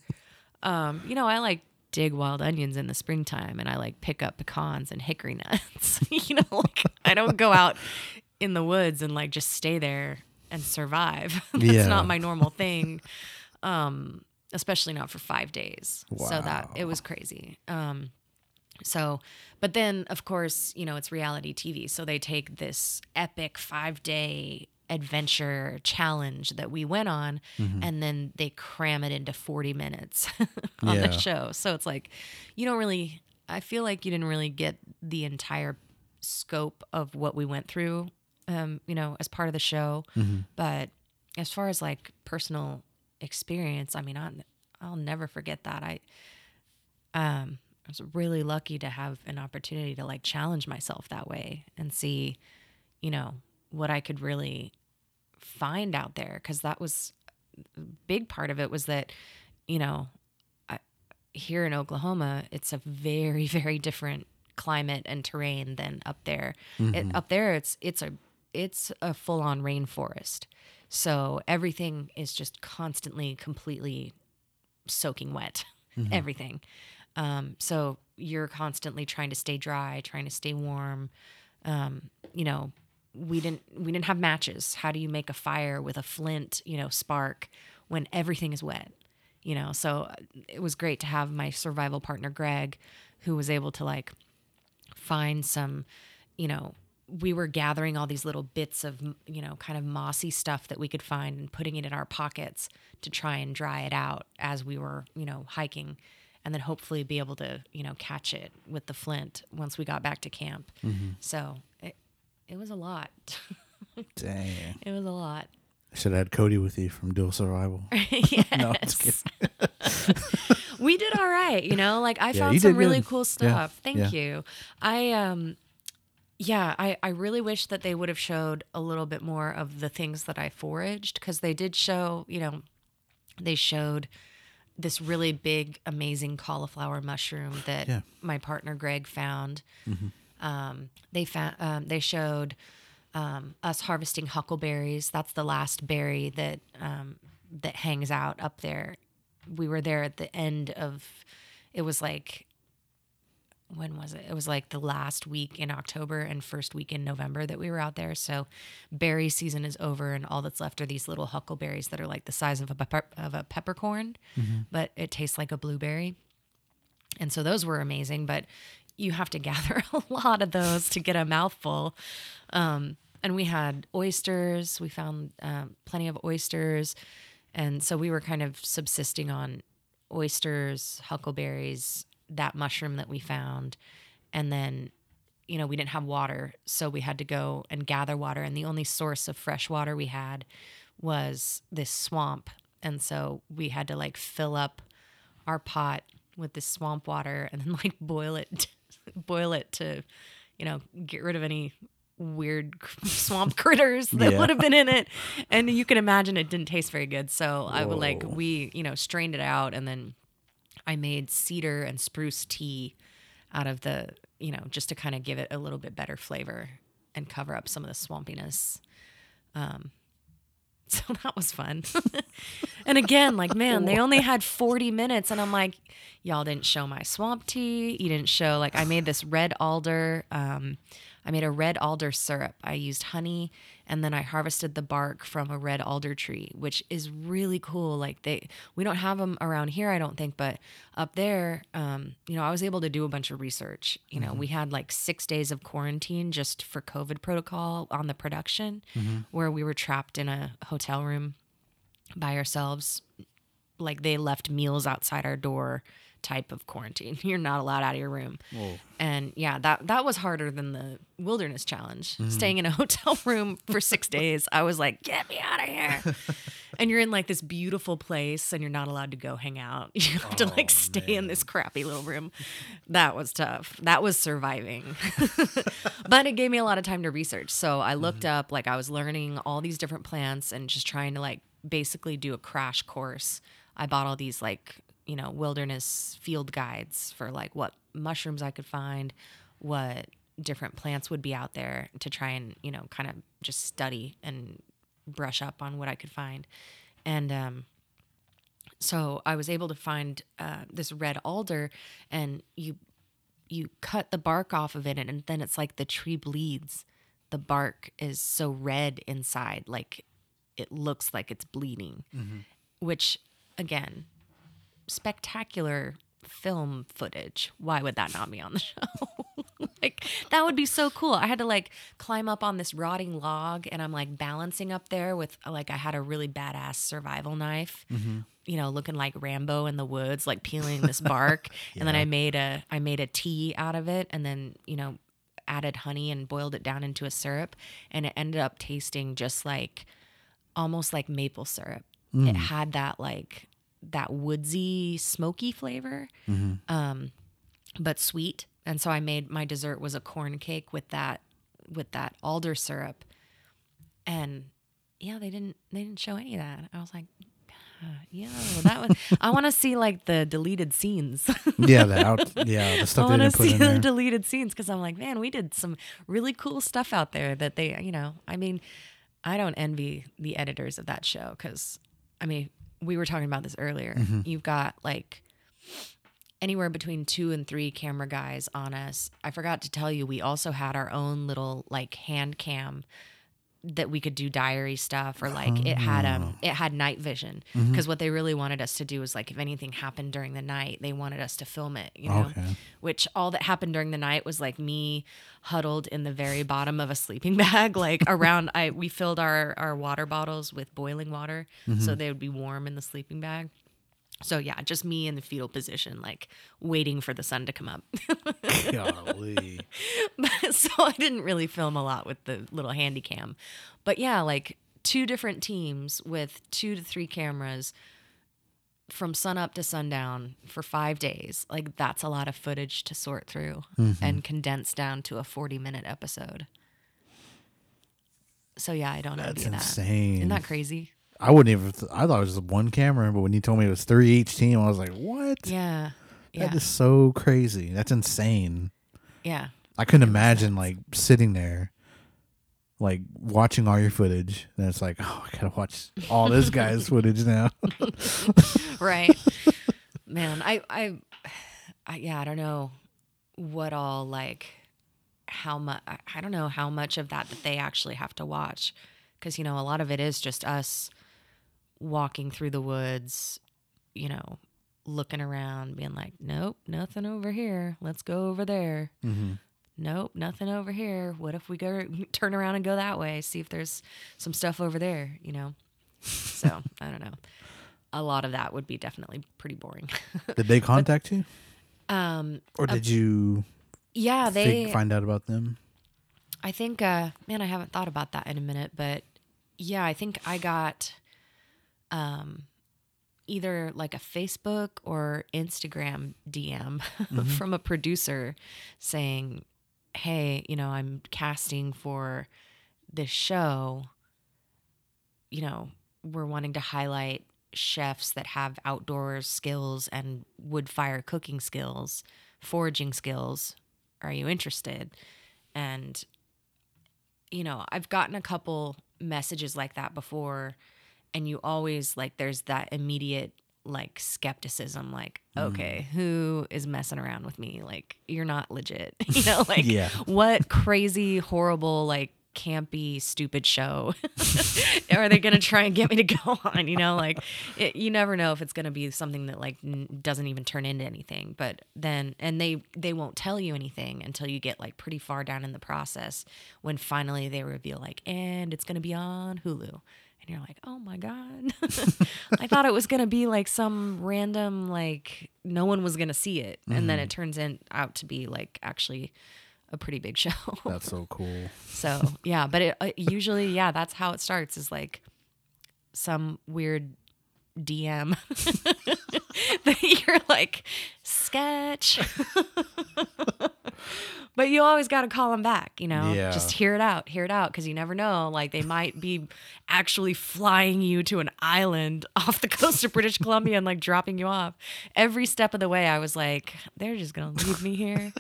Um you know i like dig wild onions in the springtime and i like pick up pecans and hickory nuts. You know like i don't go out in the woods and like just stay there and survive. That's Yeah. not my normal thing um especially not for five days. So that it was crazy. Um so, but then of course, you know, it's reality TV. So they take this epic five day adventure challenge that we went on and then they cram it into 40 minutes on Yeah. the show. So it's like, you don't really, I feel like you didn't really get the entire scope of what we went through, um, you know, as part of the show. But as far as like personal experience, I mean, I, I'll never forget that. I, um, I was really lucky to have an opportunity to like challenge myself that way and see, you know, what I could really find out there. Cause that was a big part of it was that, you know, I, here in Oklahoma, it's a very, very different climate and terrain than up there. It, up there, it's, it's a, it's a full on rainforest. So everything is just constantly, completely soaking wet. Everything. Um, so you're constantly trying to stay dry, trying to stay warm. Um, you know, we didn't we didn't have matches. How do you make a fire with a flint, you know, spark when everything is wet? You know, so it was great to have my survival partner Greg, who was able to like find some, you know, we were gathering all these little bits of, you know, kind of mossy stuff that we could find and putting it in our pockets to try and dry it out as we were, you know, hiking and then hopefully be able to, you know, catch it with the flint once we got back to camp. Mm-hmm. So it, was a lot. Dang. it was a lot. I Should have had Cody with you from Dual Survival. yes. No, just kidding. we did all right, you know. Like I Yeah, found some really good. cool Yeah, stuff. Thank yeah. you. I um yeah, I, I really wish that they would have showed a little bit more of the things that I foraged because they did show, you know, they showed this really big, amazing cauliflower mushroom that Yeah. my partner Greg found. Um, they found um, they showed um, us harvesting huckleberries. That's the last berry that um, that hangs out up there. We were there at the end of. It was like. When was it? It was like the last week in October and first week in November that we were out there. So, berry season is over, and all that's left are these little huckleberries that are like the size of a pepper, of a peppercorn, but it tastes like a blueberry. And so those were amazing, but you have to gather a lot of those to get a mouthful. Um, and we had oysters. We found um, plenty of oysters. And so we were kind of subsisting on oysters, huckleberries, that mushroom that we found. And then, you know, we didn't have water. So we had to go and gather water. And the only source of fresh water we had was this swamp. And so we had to like fill up our pot with this swamp water and then like boil it boil it to you know get rid of any weird swamp critters that Yeah. would have been in it. And you can imagine it didn't taste very good. So i would like we you know strained it out and then i made cedar and spruce tea out of the you know just to kind of give it a little bit better flavor and cover up some of the swampiness. Um, so that was fun. and again, like, man, they only had 40 minutes. And I'm like, y'all didn't show my swamp tea. You didn't show, like, I made this red alder. Um, I made a red alder syrup. I used honey and then I harvested the bark from a red alder tree, which is really cool. Like they, we don't have them around here, I don't think, but up there, um, you know, I was able to do a bunch of research. You know, mm-hmm. we had like six days of quarantine just for COVID protocol on the production, mm-hmm. where we were trapped in a hotel room by ourselves. Like they left meals outside our door type of quarantine. You're not allowed out of your room. Whoa. And yeah, that that was harder than the wilderness challenge. Mm-hmm. Staying in a hotel room for 6 days, I was like, "Get me out of here." and you're in like this beautiful place and you're not allowed to go hang out. You have oh, to like stay man. in this crappy little room. That was tough. That was surviving. but it gave me a lot of time to research. So I looked mm-hmm. up like I was learning all these different plants and just trying to like basically do a crash course. I bought all these like you know, wilderness field guides for like what mushrooms I could find, what different plants would be out there to try and, you know, kind of just study and brush up on what I could find. And um, so I was able to find uh, this red alder, and you you cut the bark off of it, and then it's like the tree bleeds. The bark is so red inside, like it looks like it's bleeding, mm-hmm. which again spectacular film footage. Why would that not be on the show? like that would be so cool. I had to like climb up on this rotting log and I'm like balancing up there with like I had a really badass survival knife. Mm-hmm. You know, looking like Rambo in the woods, like peeling this bark, yeah. and then I made a I made a tea out of it, and then you know added honey and boiled it down into a syrup, and it ended up tasting just like almost like maple syrup. Mm. It had that like that woodsy, smoky flavor, mm-hmm. um, but sweet. And so I made my dessert was a corn cake with that with that alder syrup, and yeah, they didn't they didn't show any of that. I was like, yeah, that was. I want to see like the deleted scenes. yeah, the out. Yeah, the stuff. I want to see the deleted scenes because I'm like, man, we did some really cool stuff out there that they, you know, I mean, I don't envy the editors of that show because, I mean, we were talking about this earlier. Mm-hmm. You've got like anywhere between two and three camera guys on us. I forgot to tell you, we also had our own little like hand cam that we could do diary stuff or like oh. it had um oh. it had night vision because mm-hmm. what they really wanted us to do was like if anything happened during the night they wanted us to film it you know okay. which all that happened during the night was like me huddled in the very bottom of a sleeping bag like around i we filled our our water bottles with boiling water mm-hmm. so they would be warm in the sleeping bag so yeah, just me in the fetal position, like waiting for the sun to come up. Golly. But, so I didn't really film a lot with the little handy cam. But yeah, like two different teams with two to three cameras from sun up to sundown for five days. Like that's a lot of footage to sort through mm-hmm. and condense down to a 40 minute episode. So yeah, I don't know. That's insane. Isn't that crazy? I wouldn't even. I thought it was just one camera, but when you told me it was three each team, I was like, "What? Yeah, that yeah. is so crazy. That's insane." Yeah, I couldn't imagine like sitting there, like watching all your footage, and it's like, "Oh, I gotta watch all this guy's footage now." right, man. I, I, I, yeah, I don't know what all like how much. I don't know how much of that that they actually have to watch because you know a lot of it is just us walking through the woods, you know, looking around, being like, nope, nothing over here. Let's go over there. Mm-hmm. Nope, nothing over here. What if we go turn around and go that way? See if there's some stuff over there, you know? So I don't know. A lot of that would be definitely pretty boring. did they contact but, you? Um, or did uh, you? Yeah, they find out about them. I think, uh, man, I haven't thought about that in a minute, but yeah, I think I got um, either like a Facebook or Instagram DM mm-hmm. from a producer saying, Hey, you know, I'm casting for this show. You know, we're wanting to highlight chefs that have outdoor skills and wood fire cooking skills, foraging skills. Are you interested? And, you know, I've gotten a couple messages like that before and you always like there's that immediate like skepticism like Mm. okay who is messing around with me like you're not legit you know like Yeah. what crazy horrible like campy stupid show are they gonna try and get me to go on you know like it, you never know if it's gonna be something that like n- doesn't even turn into anything but then and they they won't tell you anything until you get like pretty far down in the process when finally they reveal like and it's gonna be on hulu and you're like, oh my God. I thought it was going to be like some random, like, no one was going to see it. And then it turns in, out to be like actually a pretty big show. That's so cool. so, yeah. But it, uh, usually, yeah, that's how it starts is like some weird DM that you're like, sketch. But you always got to call them back, you know? Yeah. Just hear it out, hear it out, because you never know. Like, they might be actually flying you to an island off the coast of British Columbia and like dropping you off. Every step of the way, I was like, they're just going to leave me here.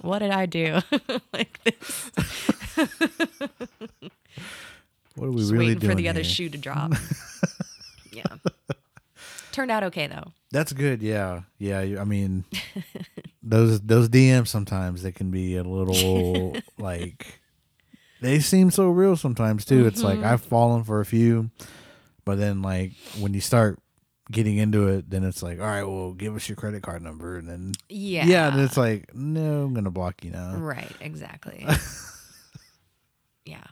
What did I do? like, this. What are we Just really waiting doing for the other shoe to drop. yeah. Turned out okay though. That's good. Yeah, yeah. I mean, those those DMs sometimes they can be a little like they seem so real sometimes too. It's Mm-hmm. like I've fallen for a few, but then like when you start getting into it, then it's like, all right, well, give us your credit card number, and then Yeah. yeah, then it's like, no, I'm gonna block you now. right, exactly. yeah.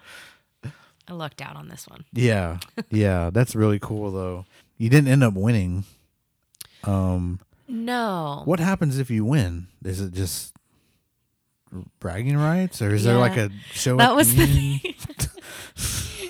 I lucked out on this one. Yeah, yeah. That's really cool though. You didn't end up winning. Um, No. What happens if you win? Is it just bragging rights, or is there like a show? That was the end?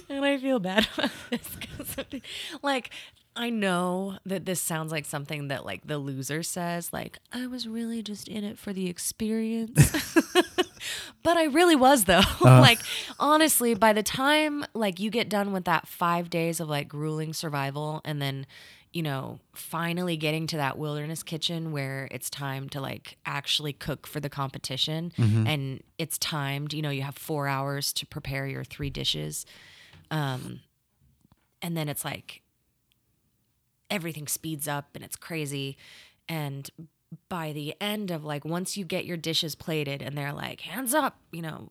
and I feel bad about this 'cause, like I know that this sounds like something that like the loser says, like I was really just in it for the experience. but I really was though. Uh. like honestly, by the time like you get done with that 5 days of like grueling survival and then you know, finally getting to that wilderness kitchen where it's time to like actually cook for the competition and it's timed, you know, you have 4 hours to prepare your three dishes. Um and then it's like everything speeds up and it's crazy and by the end of like once you get your dishes plated and they're like hands up you know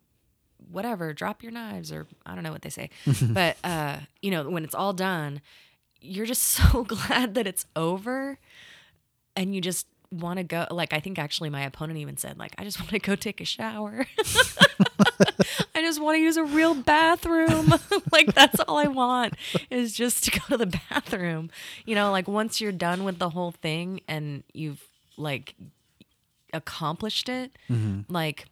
whatever drop your knives or i don't know what they say but uh you know when it's all done you're just so glad that it's over and you just want to go like i think actually my opponent even said like i just want to go take a shower I just want to use a real bathroom. like that's all I want is just to go to the bathroom. You know, like once you're done with the whole thing and you've like accomplished it, mm-hmm. like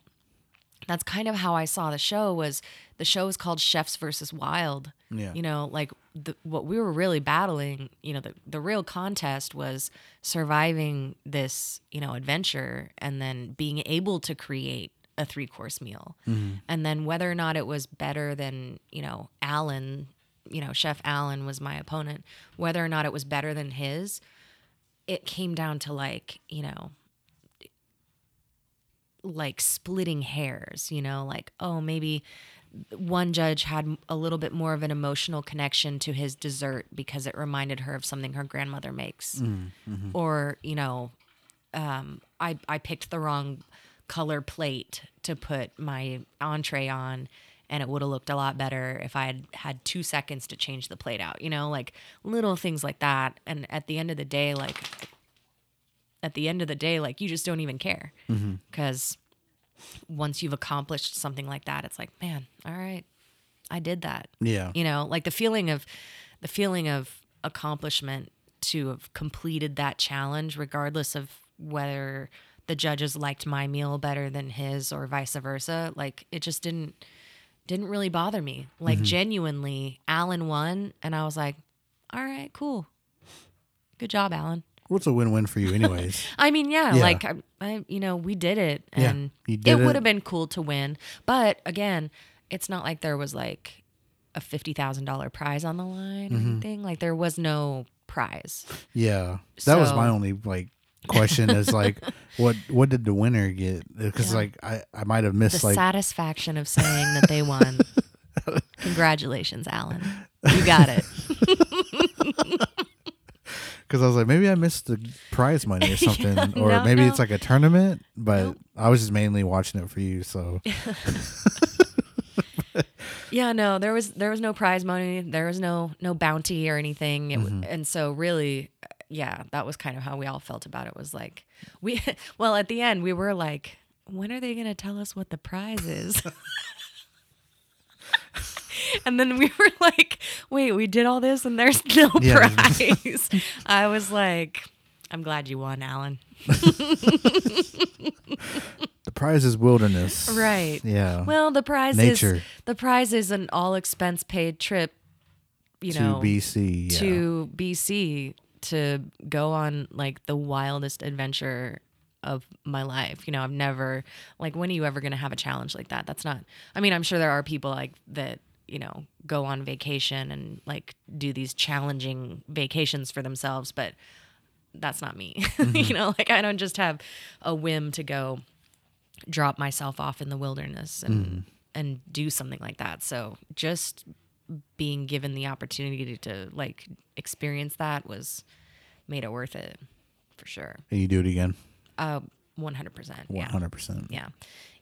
that's kind of how I saw the show was the show was called Chefs versus Wild. Yeah. You know, like the, what we were really battling, you know, the, the real contest was surviving this, you know, adventure and then being able to create a three course meal. Mm-hmm. And then whether or not it was better than, you know, Alan, you know, Chef Alan was my opponent, whether or not it was better than his, it came down to like, you know, like splitting hairs, you know, like, oh, maybe one judge had a little bit more of an emotional connection to his dessert because it reminded her of something her grandmother makes. Mm, mm-hmm. Or, you know, um, I, I picked the wrong color plate to put my entree on and it would have looked a lot better if I had had two seconds to change the plate out, you know, like little things like that. And at the end of the day, like at the end of the day, like you just don't even care mm-hmm. because once you've accomplished something like that, it's like, man, all right, I did that. Yeah. You know, like the feeling of the feeling of accomplishment to have completed that challenge, regardless of whether the judges liked my meal better than his or vice versa. Like it just didn't didn't really bother me. Like mm-hmm. genuinely, Alan won, and I was like, all right, cool, good job, Alan. What's a win-win for you, anyways? I mean, yeah, Yeah. like I, I, you know, we did it, Yeah, and you did it it. would have been cool to win. But again, it's not like there was like a fifty thousand dollar prize on the line Mm-hmm. or anything. Like there was no prize. yeah, that was my only like question. is like, what what did the winner get? Because Yeah. like I I might have The missed like satisfaction of saying that they won. Congratulations, Alan. You got it. Because I was like, maybe I missed the prize money or something, or no, maybe no. it's like a tournament. But Nope. I was just mainly watching it for you. So Yeah, no, there was there was no prize money, there was no no bounty or anything, it, w mm-hmm. and so really, yeah, that was kind of how we all felt about it. Was like we, well, at the end we were like, when are they going to tell us what the prize is? and then we were like, wait, we did all this and there's no Yeah. prize. I was like, I'm glad you won, Alan. the prize is wilderness. Right. Yeah. Well, the prize Nature. is the prize is an all expense paid trip. You to know, BC. Yeah. to BC to go on like the wildest adventure of my life. You know, I've never like when are you ever going to have a challenge like that? That's not I mean, I'm sure there are people like that, you know, go on vacation and like do these challenging vacations for themselves, but that's not me. you know, like I don't just have a whim to go drop myself off in the wilderness and and do something like that. So just being given the opportunity to to like experience that was made it worth it for sure. And you do it again. Uh, 100%. Hundred percent. Yeah.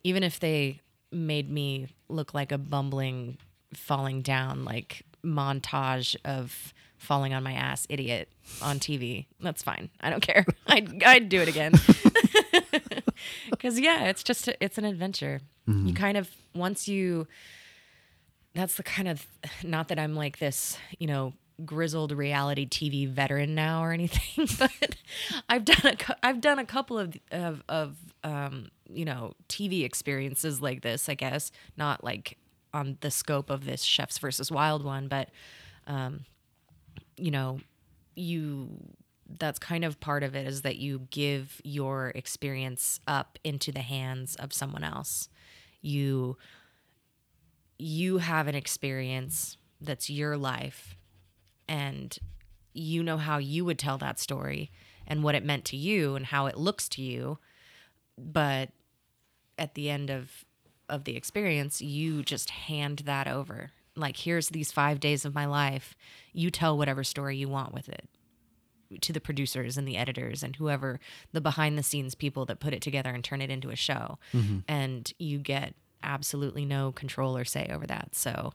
Even if they made me look like a bumbling falling down like montage of falling on my ass idiot on TV, that's fine. I don't care. I'd, I'd do it again. Cuz yeah, it's just a, it's an adventure. You kind of once you that's the kind of not that I'm like this, you know, grizzled reality TV veteran now or anything, but I've done a I've done a couple of of of um, you know, TV experiences like this, I guess, not like on the scope of this Chefs versus Wild one, but um, you know, you that's kind of part of it is that you give your experience up into the hands of someone else. You you have an experience that's your life and you know how you would tell that story and what it meant to you and how it looks to you but at the end of of the experience you just hand that over. Like here's these 5 days of my life. You tell whatever story you want with it to the producers and the editors and whoever the behind the scenes people that put it together and turn it into a show. Mm-hmm. And you get absolutely no control or say over that. So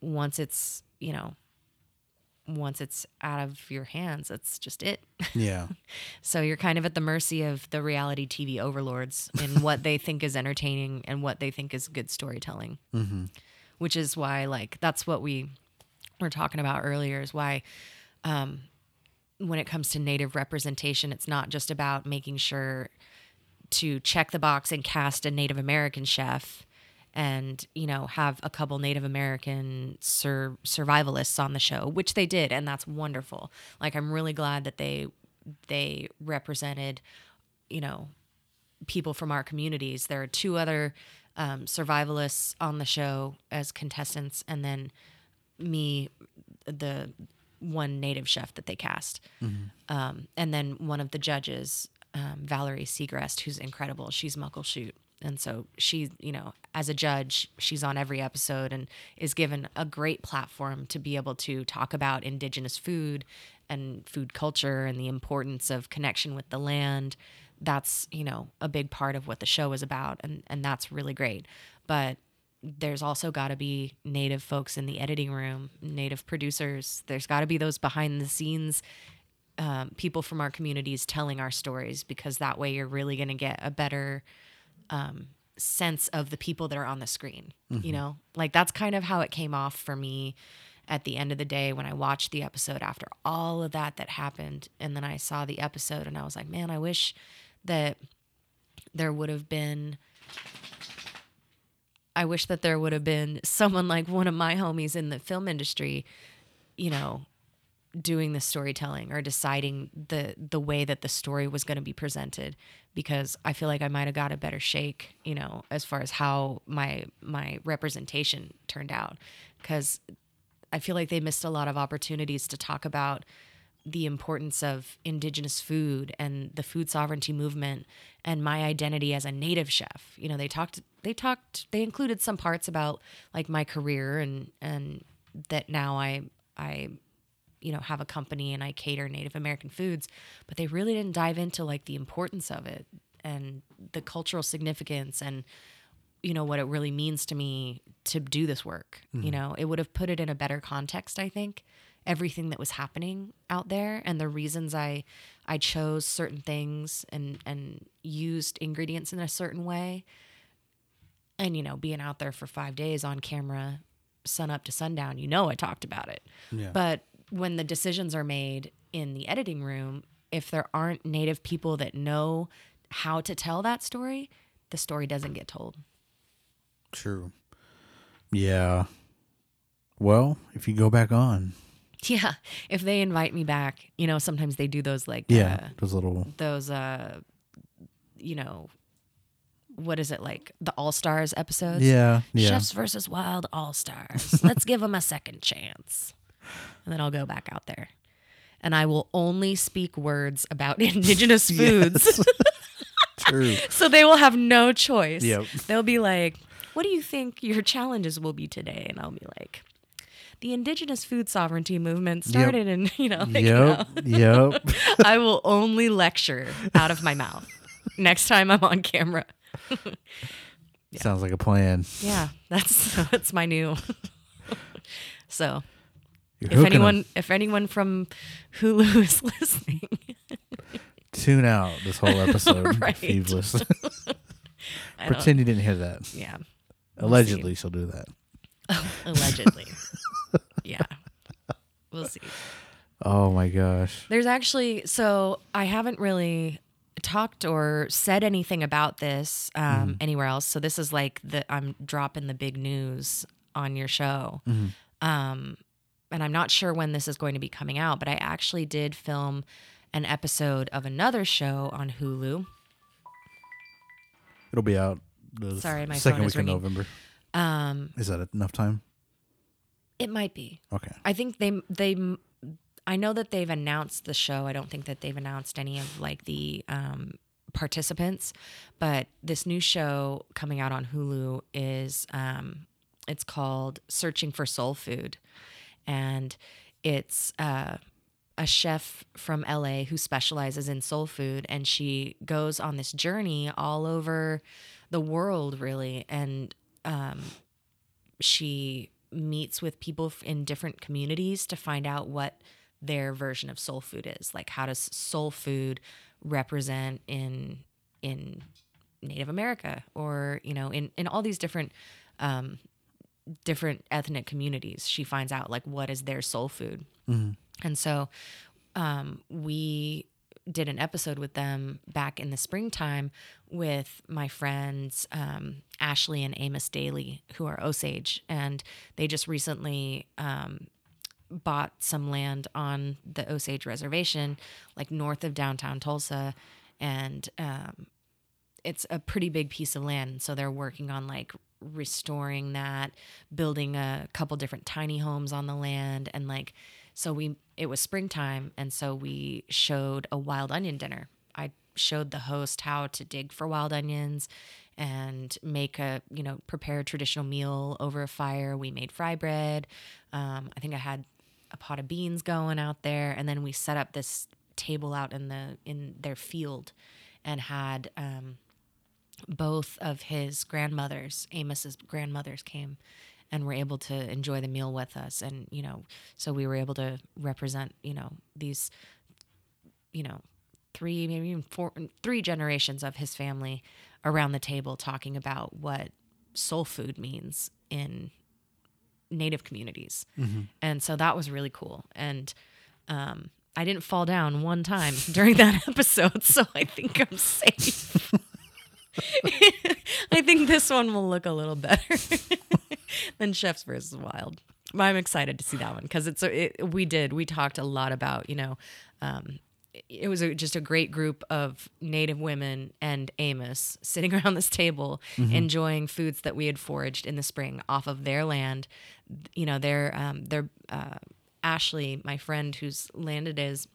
once it's you know once it's out of your hands that's just it. Yeah. so you're kind of at the mercy of the reality tv overlords in what they think is entertaining and what they think is good storytelling. Which is why like that's what we were talking about earlier is why um, when it comes to native representation it's not just about making sure to check the box and cast a native american chef and you know have a couple native american sur- survivalists on the show which they did and that's wonderful like i'm really glad that they they represented you know people from our communities. There are two other um, survivalists on the show as contestants, and then me, the one native chef that they cast, um, and then one of the judges, um, Valerie Segrest, who's incredible. She's Muckleshoot. And so she, you know, as a judge, she's on every episode and is given a great platform to be able to talk about indigenous food and food culture and the importance of connection with the land. That's, you know, a big part of what the show is about. And, and that's really great. But there's also got to be native folks in the editing room, native producers. There's got to be those behind the scenes um, people from our communities telling our stories because that way you're really going to get a better um, sense of the people that are on the screen. You know, like that's kind of how it came off for me at the end of the day when I watched the episode after all of that that happened. And then I saw the episode and I was like, man, I wish that there would have been. I wish that there would have been someone like one of my homies in the film industry, you know, doing the storytelling or deciding the the way that the story was going to be presented because I feel like I might have got a better shake, you know, as far as how my my representation turned out cuz I feel like they missed a lot of opportunities to talk about the importance of indigenous food and the food sovereignty movement and my identity as a native chef. You know, they talked they talked they included some parts about like my career and and that now I I you know have a company and I cater Native American foods, but they really didn't dive into like the importance of it and the cultural significance and you know what it really means to me to do this work. You mm-hmm. know, it would have put it in a better context, I think. Everything that was happening out there and the reasons I I chose certain things and and used ingredients in a certain way. And you know, being out there for 5 days on camera sun up to sundown, you know I talked about it. Yeah. But when the decisions are made in the editing room, if there aren't native people that know how to tell that story, the story doesn't get told. True. Yeah. Well, if you go back on, Yeah, if they invite me back, you know, sometimes they do those like yeah, uh, those little those uh you know what is it like the All Stars episodes? yeah, yeah. Chefs versus Wild All Stars. Let's give them a second chance. And then I'll go back out there. And I will only speak words about indigenous foods. True. so they will have no choice. Yep. They'll be like, What do you think your challenges will be today? And I'll be like, The indigenous food sovereignty movement started in, you know, like, you know, Yep. Yep. I will only lecture out of my mouth next time I'm on camera. Sounds like a plan. Yeah, that's that's my new. so You're if anyone if anyone from Hulu is listening, tune out this whole episode Right. if you've listened. Pretend you didn't hear that. yeah, Allegedly, she'll do that. allegedly, yeah, we'll see. Oh my gosh. There's actually so I haven't really talked or said anything about this um, anywhere else. So this is like the I'm dropping the big news on your show. Um, and I'm not sure when this is going to be coming out, but I actually did film an episode of another show on Hulu. It'll be out the Sorry, my second phone week is in. November. Um, Is that enough time? it might be. Okay. I think they they I know that they've announced the show. I don't think that they've announced any of like the um, participants, but this new show coming out on Hulu is um, it's called Searching for Soul Food, and it's uh, a chef from LA who specializes in soul food, and she goes on this journey all over the world, really, and um, she meets with people in different communities to find out what their version of soul food is. Like how does soul food represent in in native america or you know in in all these different um different ethnic communities she finds out like what is their soul food. And so um we did an episode with them back in the springtime with my friends um, Ashley and Amos Daly, who are Osage, and they just recently um, bought some land on the Osage Reservation, like north of downtown Tulsa, and um, it's a pretty big piece of land. So they're working on like restoring that, building a couple different tiny homes on the land, and like so we it was springtime, and so we showed a wild onion dinner. I showed the host how to dig for wild onions and make a you know prepare a traditional meal over a fire. We made fry bread. Um, I think I had a pot of beans going out there, and then we set up this table out in the in their field, and had um, both of his grandmothers, Amos's grandmothers, came and were able to enjoy the meal with us, and you know, so we were able to represent you know these, you know, three maybe even four three generations of his family around the table talking about what soul food means in native communities. And so that was really cool. And um, i didn't fall down one time during that episode so i think i'm safe i think this one will look a little better than chefs versus wild but i'm excited to see that one because it's a, it, we did we talked a lot about you know um, it was a, just a great group of native women and Amos sitting around this table enjoying foods that we had foraged in the spring off of their land. You know, their um, their uh, Ashley, my friend whose land it is,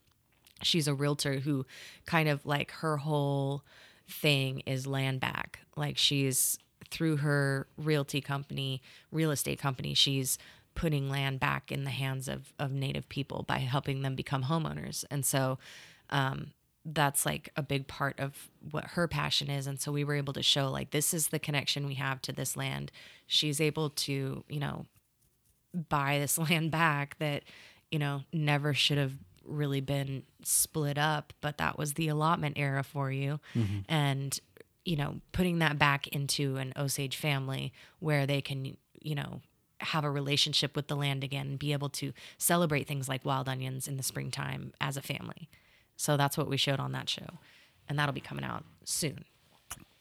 she's a realtor who kind of like her whole thing is land back. Like she's through her realty company, real estate company, she's putting land back in the hands of, of native people by helping them become homeowners. And so um, that's like a big part of what her passion is. And so we were able to show like this is the connection we have to this land. She's able to, you know, buy this land back that, you know, never should have really been split up, but that was the allotment era for you. Mm-hmm. And, you know, putting that back into an Osage family where they can, you know, have a relationship with the land again and be able to celebrate things like wild onions in the springtime as a family. So that's what we showed on that show. And that'll be coming out soon.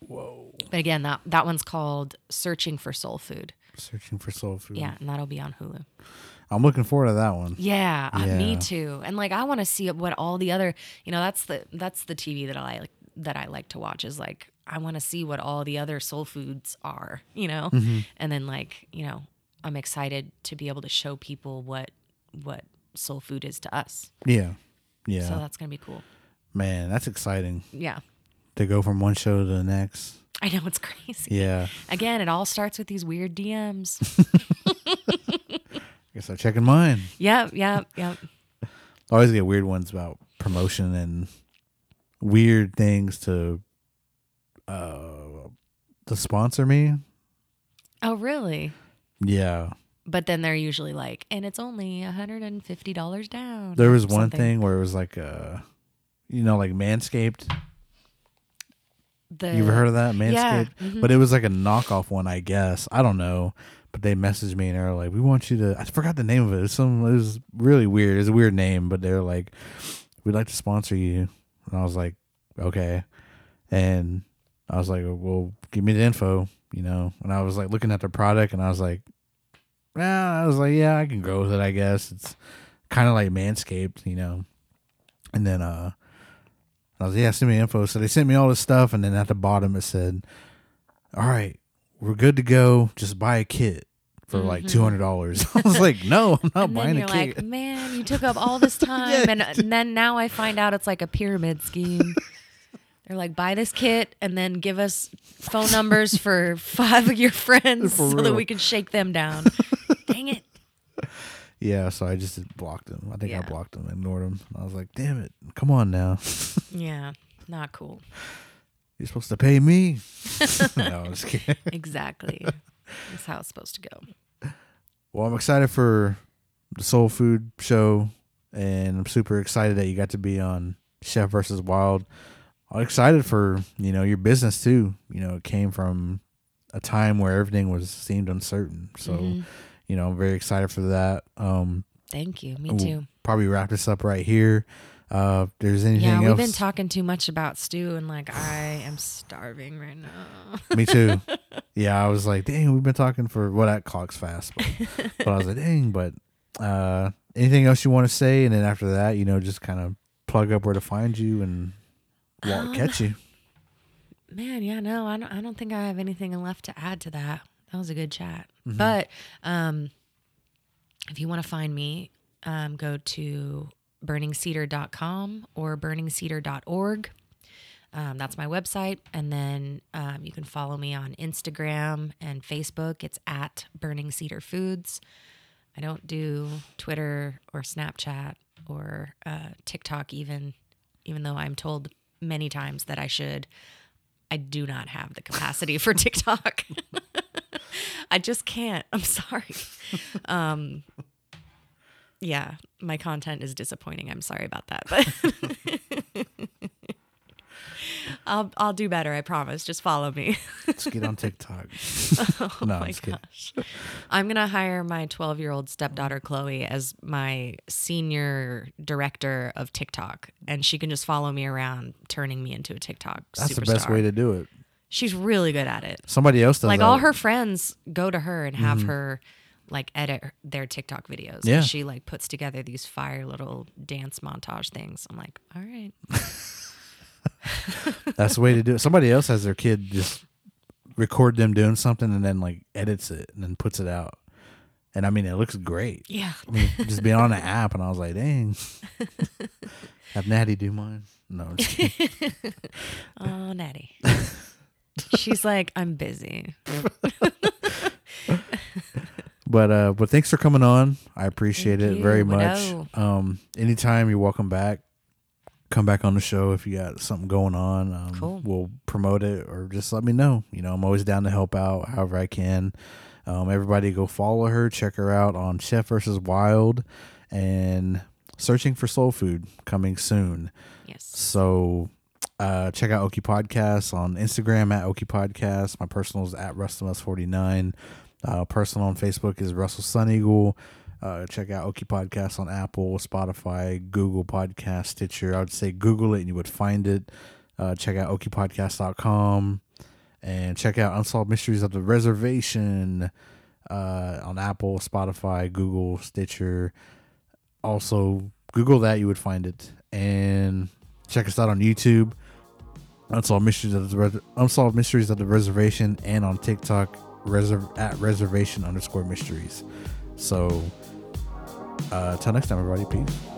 Whoa. But again, that that one's called Searching for Soul Food. Searching for soul food. Yeah, and that'll be on Hulu. I'm looking forward to that one. Yeah, uh, me too. And like I want to see what all the other, you know, that's the that's the TV that I like that I like to watch is like I want to see what all the other soul foods are, you know? And then like, you know, I'm excited to be able to show people what what soul food is to us. Yeah. Yeah. So that's going to be cool. Man, that's exciting Yeah. to go from one show to the next. I know it's crazy. Yeah. Again, it all starts with these weird DMs. Guess I'm checking mine. yep, yep, yep. I always get weird ones about promotion and weird things to uh to sponsor me. Oh, really? Yeah. But then they're usually like, and it's only $150 down. There was one something. thing where it was like uh you know, like Manscaped. The, You ever heard of that? yeah, Manscaped? mhm. But it was like a knockoff one, I guess. I don't know. But they messaged me and they were like, We want you to I forgot the name of it. It was some it was really weird. It was a weird name, but they're like, We'd like to sponsor you. And I was like, Okay. And I was like, Well, give me the info, you know. And I was like looking at the product and I was like, Yeah, I was like, Yeah, I can go with it, I guess. It's kinda like Manscaped, you know. And then uh I was like, yeah, send me info. So they sent me all this stuff, and then at the bottom it said, "All right, we're good to go. Just buy a kit for like two hundred dollars." I was like, "No, I'm not Mm-hmm. buying a kit." like, man, you took up all this time, and, and then now I find out it's like a pyramid scheme. They're like, buy this kit and then give us phone numbers for five of your friends so that we can shake them down. Dang it! yeah, so I just blocked them. I think I blocked them, ignored them. I was like, "Damn it, come on now, Yeah, not cool. You're supposed to pay me." no, I'm just kidding. Exactly. That's how it's supposed to go. Well, I'm excited for the Soul Food show, and I'm super excited that you got to be on Chef versus Wild. I'm excited for you know your business too. You know, it came from a time where everything was seemed uncertain. So, Mm-hmm. you know, I'm very excited for that. Um, Thank you. Me we'll too. Probably wrap this up right here. Uh, there's anything Yeah, we've else, been talking too much about stew, and like I am starving right now. me too. yeah, I was like, dang, we've been talking for what well, that clock's fast, but, but I was like, dang, but uh, anything else you want to say? And then after that, you know, just kind of plug up where to find you and Um, catch you. Man, yeah, no, I don't, I don't think I have anything left to add to that. That was a good chat. Mm-hmm. But um, if you want to find me, um, go to burningscedar.com or burningcedar.org. Um, that's my website. And then um, you can follow me on Instagram and Facebook. It's at Burning Cedar Foods. I don't do Twitter or Snapchat or uh, TikTok, even, even though I'm told many times that I should. I do not have the capacity for TikTok. I just can't. I'm sorry. Um, yeah, my content is disappointing. I'm sorry about that, but I'll I'll do better. I promise. Just follow me. Let's get on TikTok. oh No, I'm my gosh. I'm gonna hire my 12 year old stepdaughter Chloe as my senior director of TikTok, and she can just follow me around, turning me into a TikTok That's superstar. the best way to do it. She's really good at it. Somebody else does like all her friends go to her and have mm-hmm. her like edit their TikTok videos. And Yeah. she like puts together these fire little dance montage things. I'm like, all right. That's the way to do it. Somebody else has their kid just record them doing something and then like edits it and then puts it out. And I mean, it looks great. Yeah. I mean, just being on the app, and I was like, dang. Have Natty do mine. No. Oh, Natty. She's like, I'm busy. But uh, but thanks for coming on. I appreciate Thank it very much. No. Um, anytime you're welcome back. Come back on the show if you got something going on. Um, Cool. We'll promote it or just let me know. You know, I'm always down to help out however I can. Um, everybody go follow her, check her out on Chef versus Wild, and searching for soul food coming soon. Yes. So uh, check out Oki Podcast on Instagram at Oki Podcast. My personal is at Rustamus49. Uh, personal on Facebook is Russell Sun Eagle. Uh, check out Oki Podcast on Apple, Spotify, Google Podcast, Stitcher. I would say Google it and you would find it. Uh, check out okipodcast.com and check out Unsolved Mysteries of the Reservation uh, on Apple, Spotify, Google, Stitcher. Also, Google that, you would find it. And check us out on YouTube, Unsolved Mysteries of the Unsolved Mysteries of the Reservation, and on TikTok, reserv- at reservation underscore mysteries. So, uh, till next time, everybody. Peace.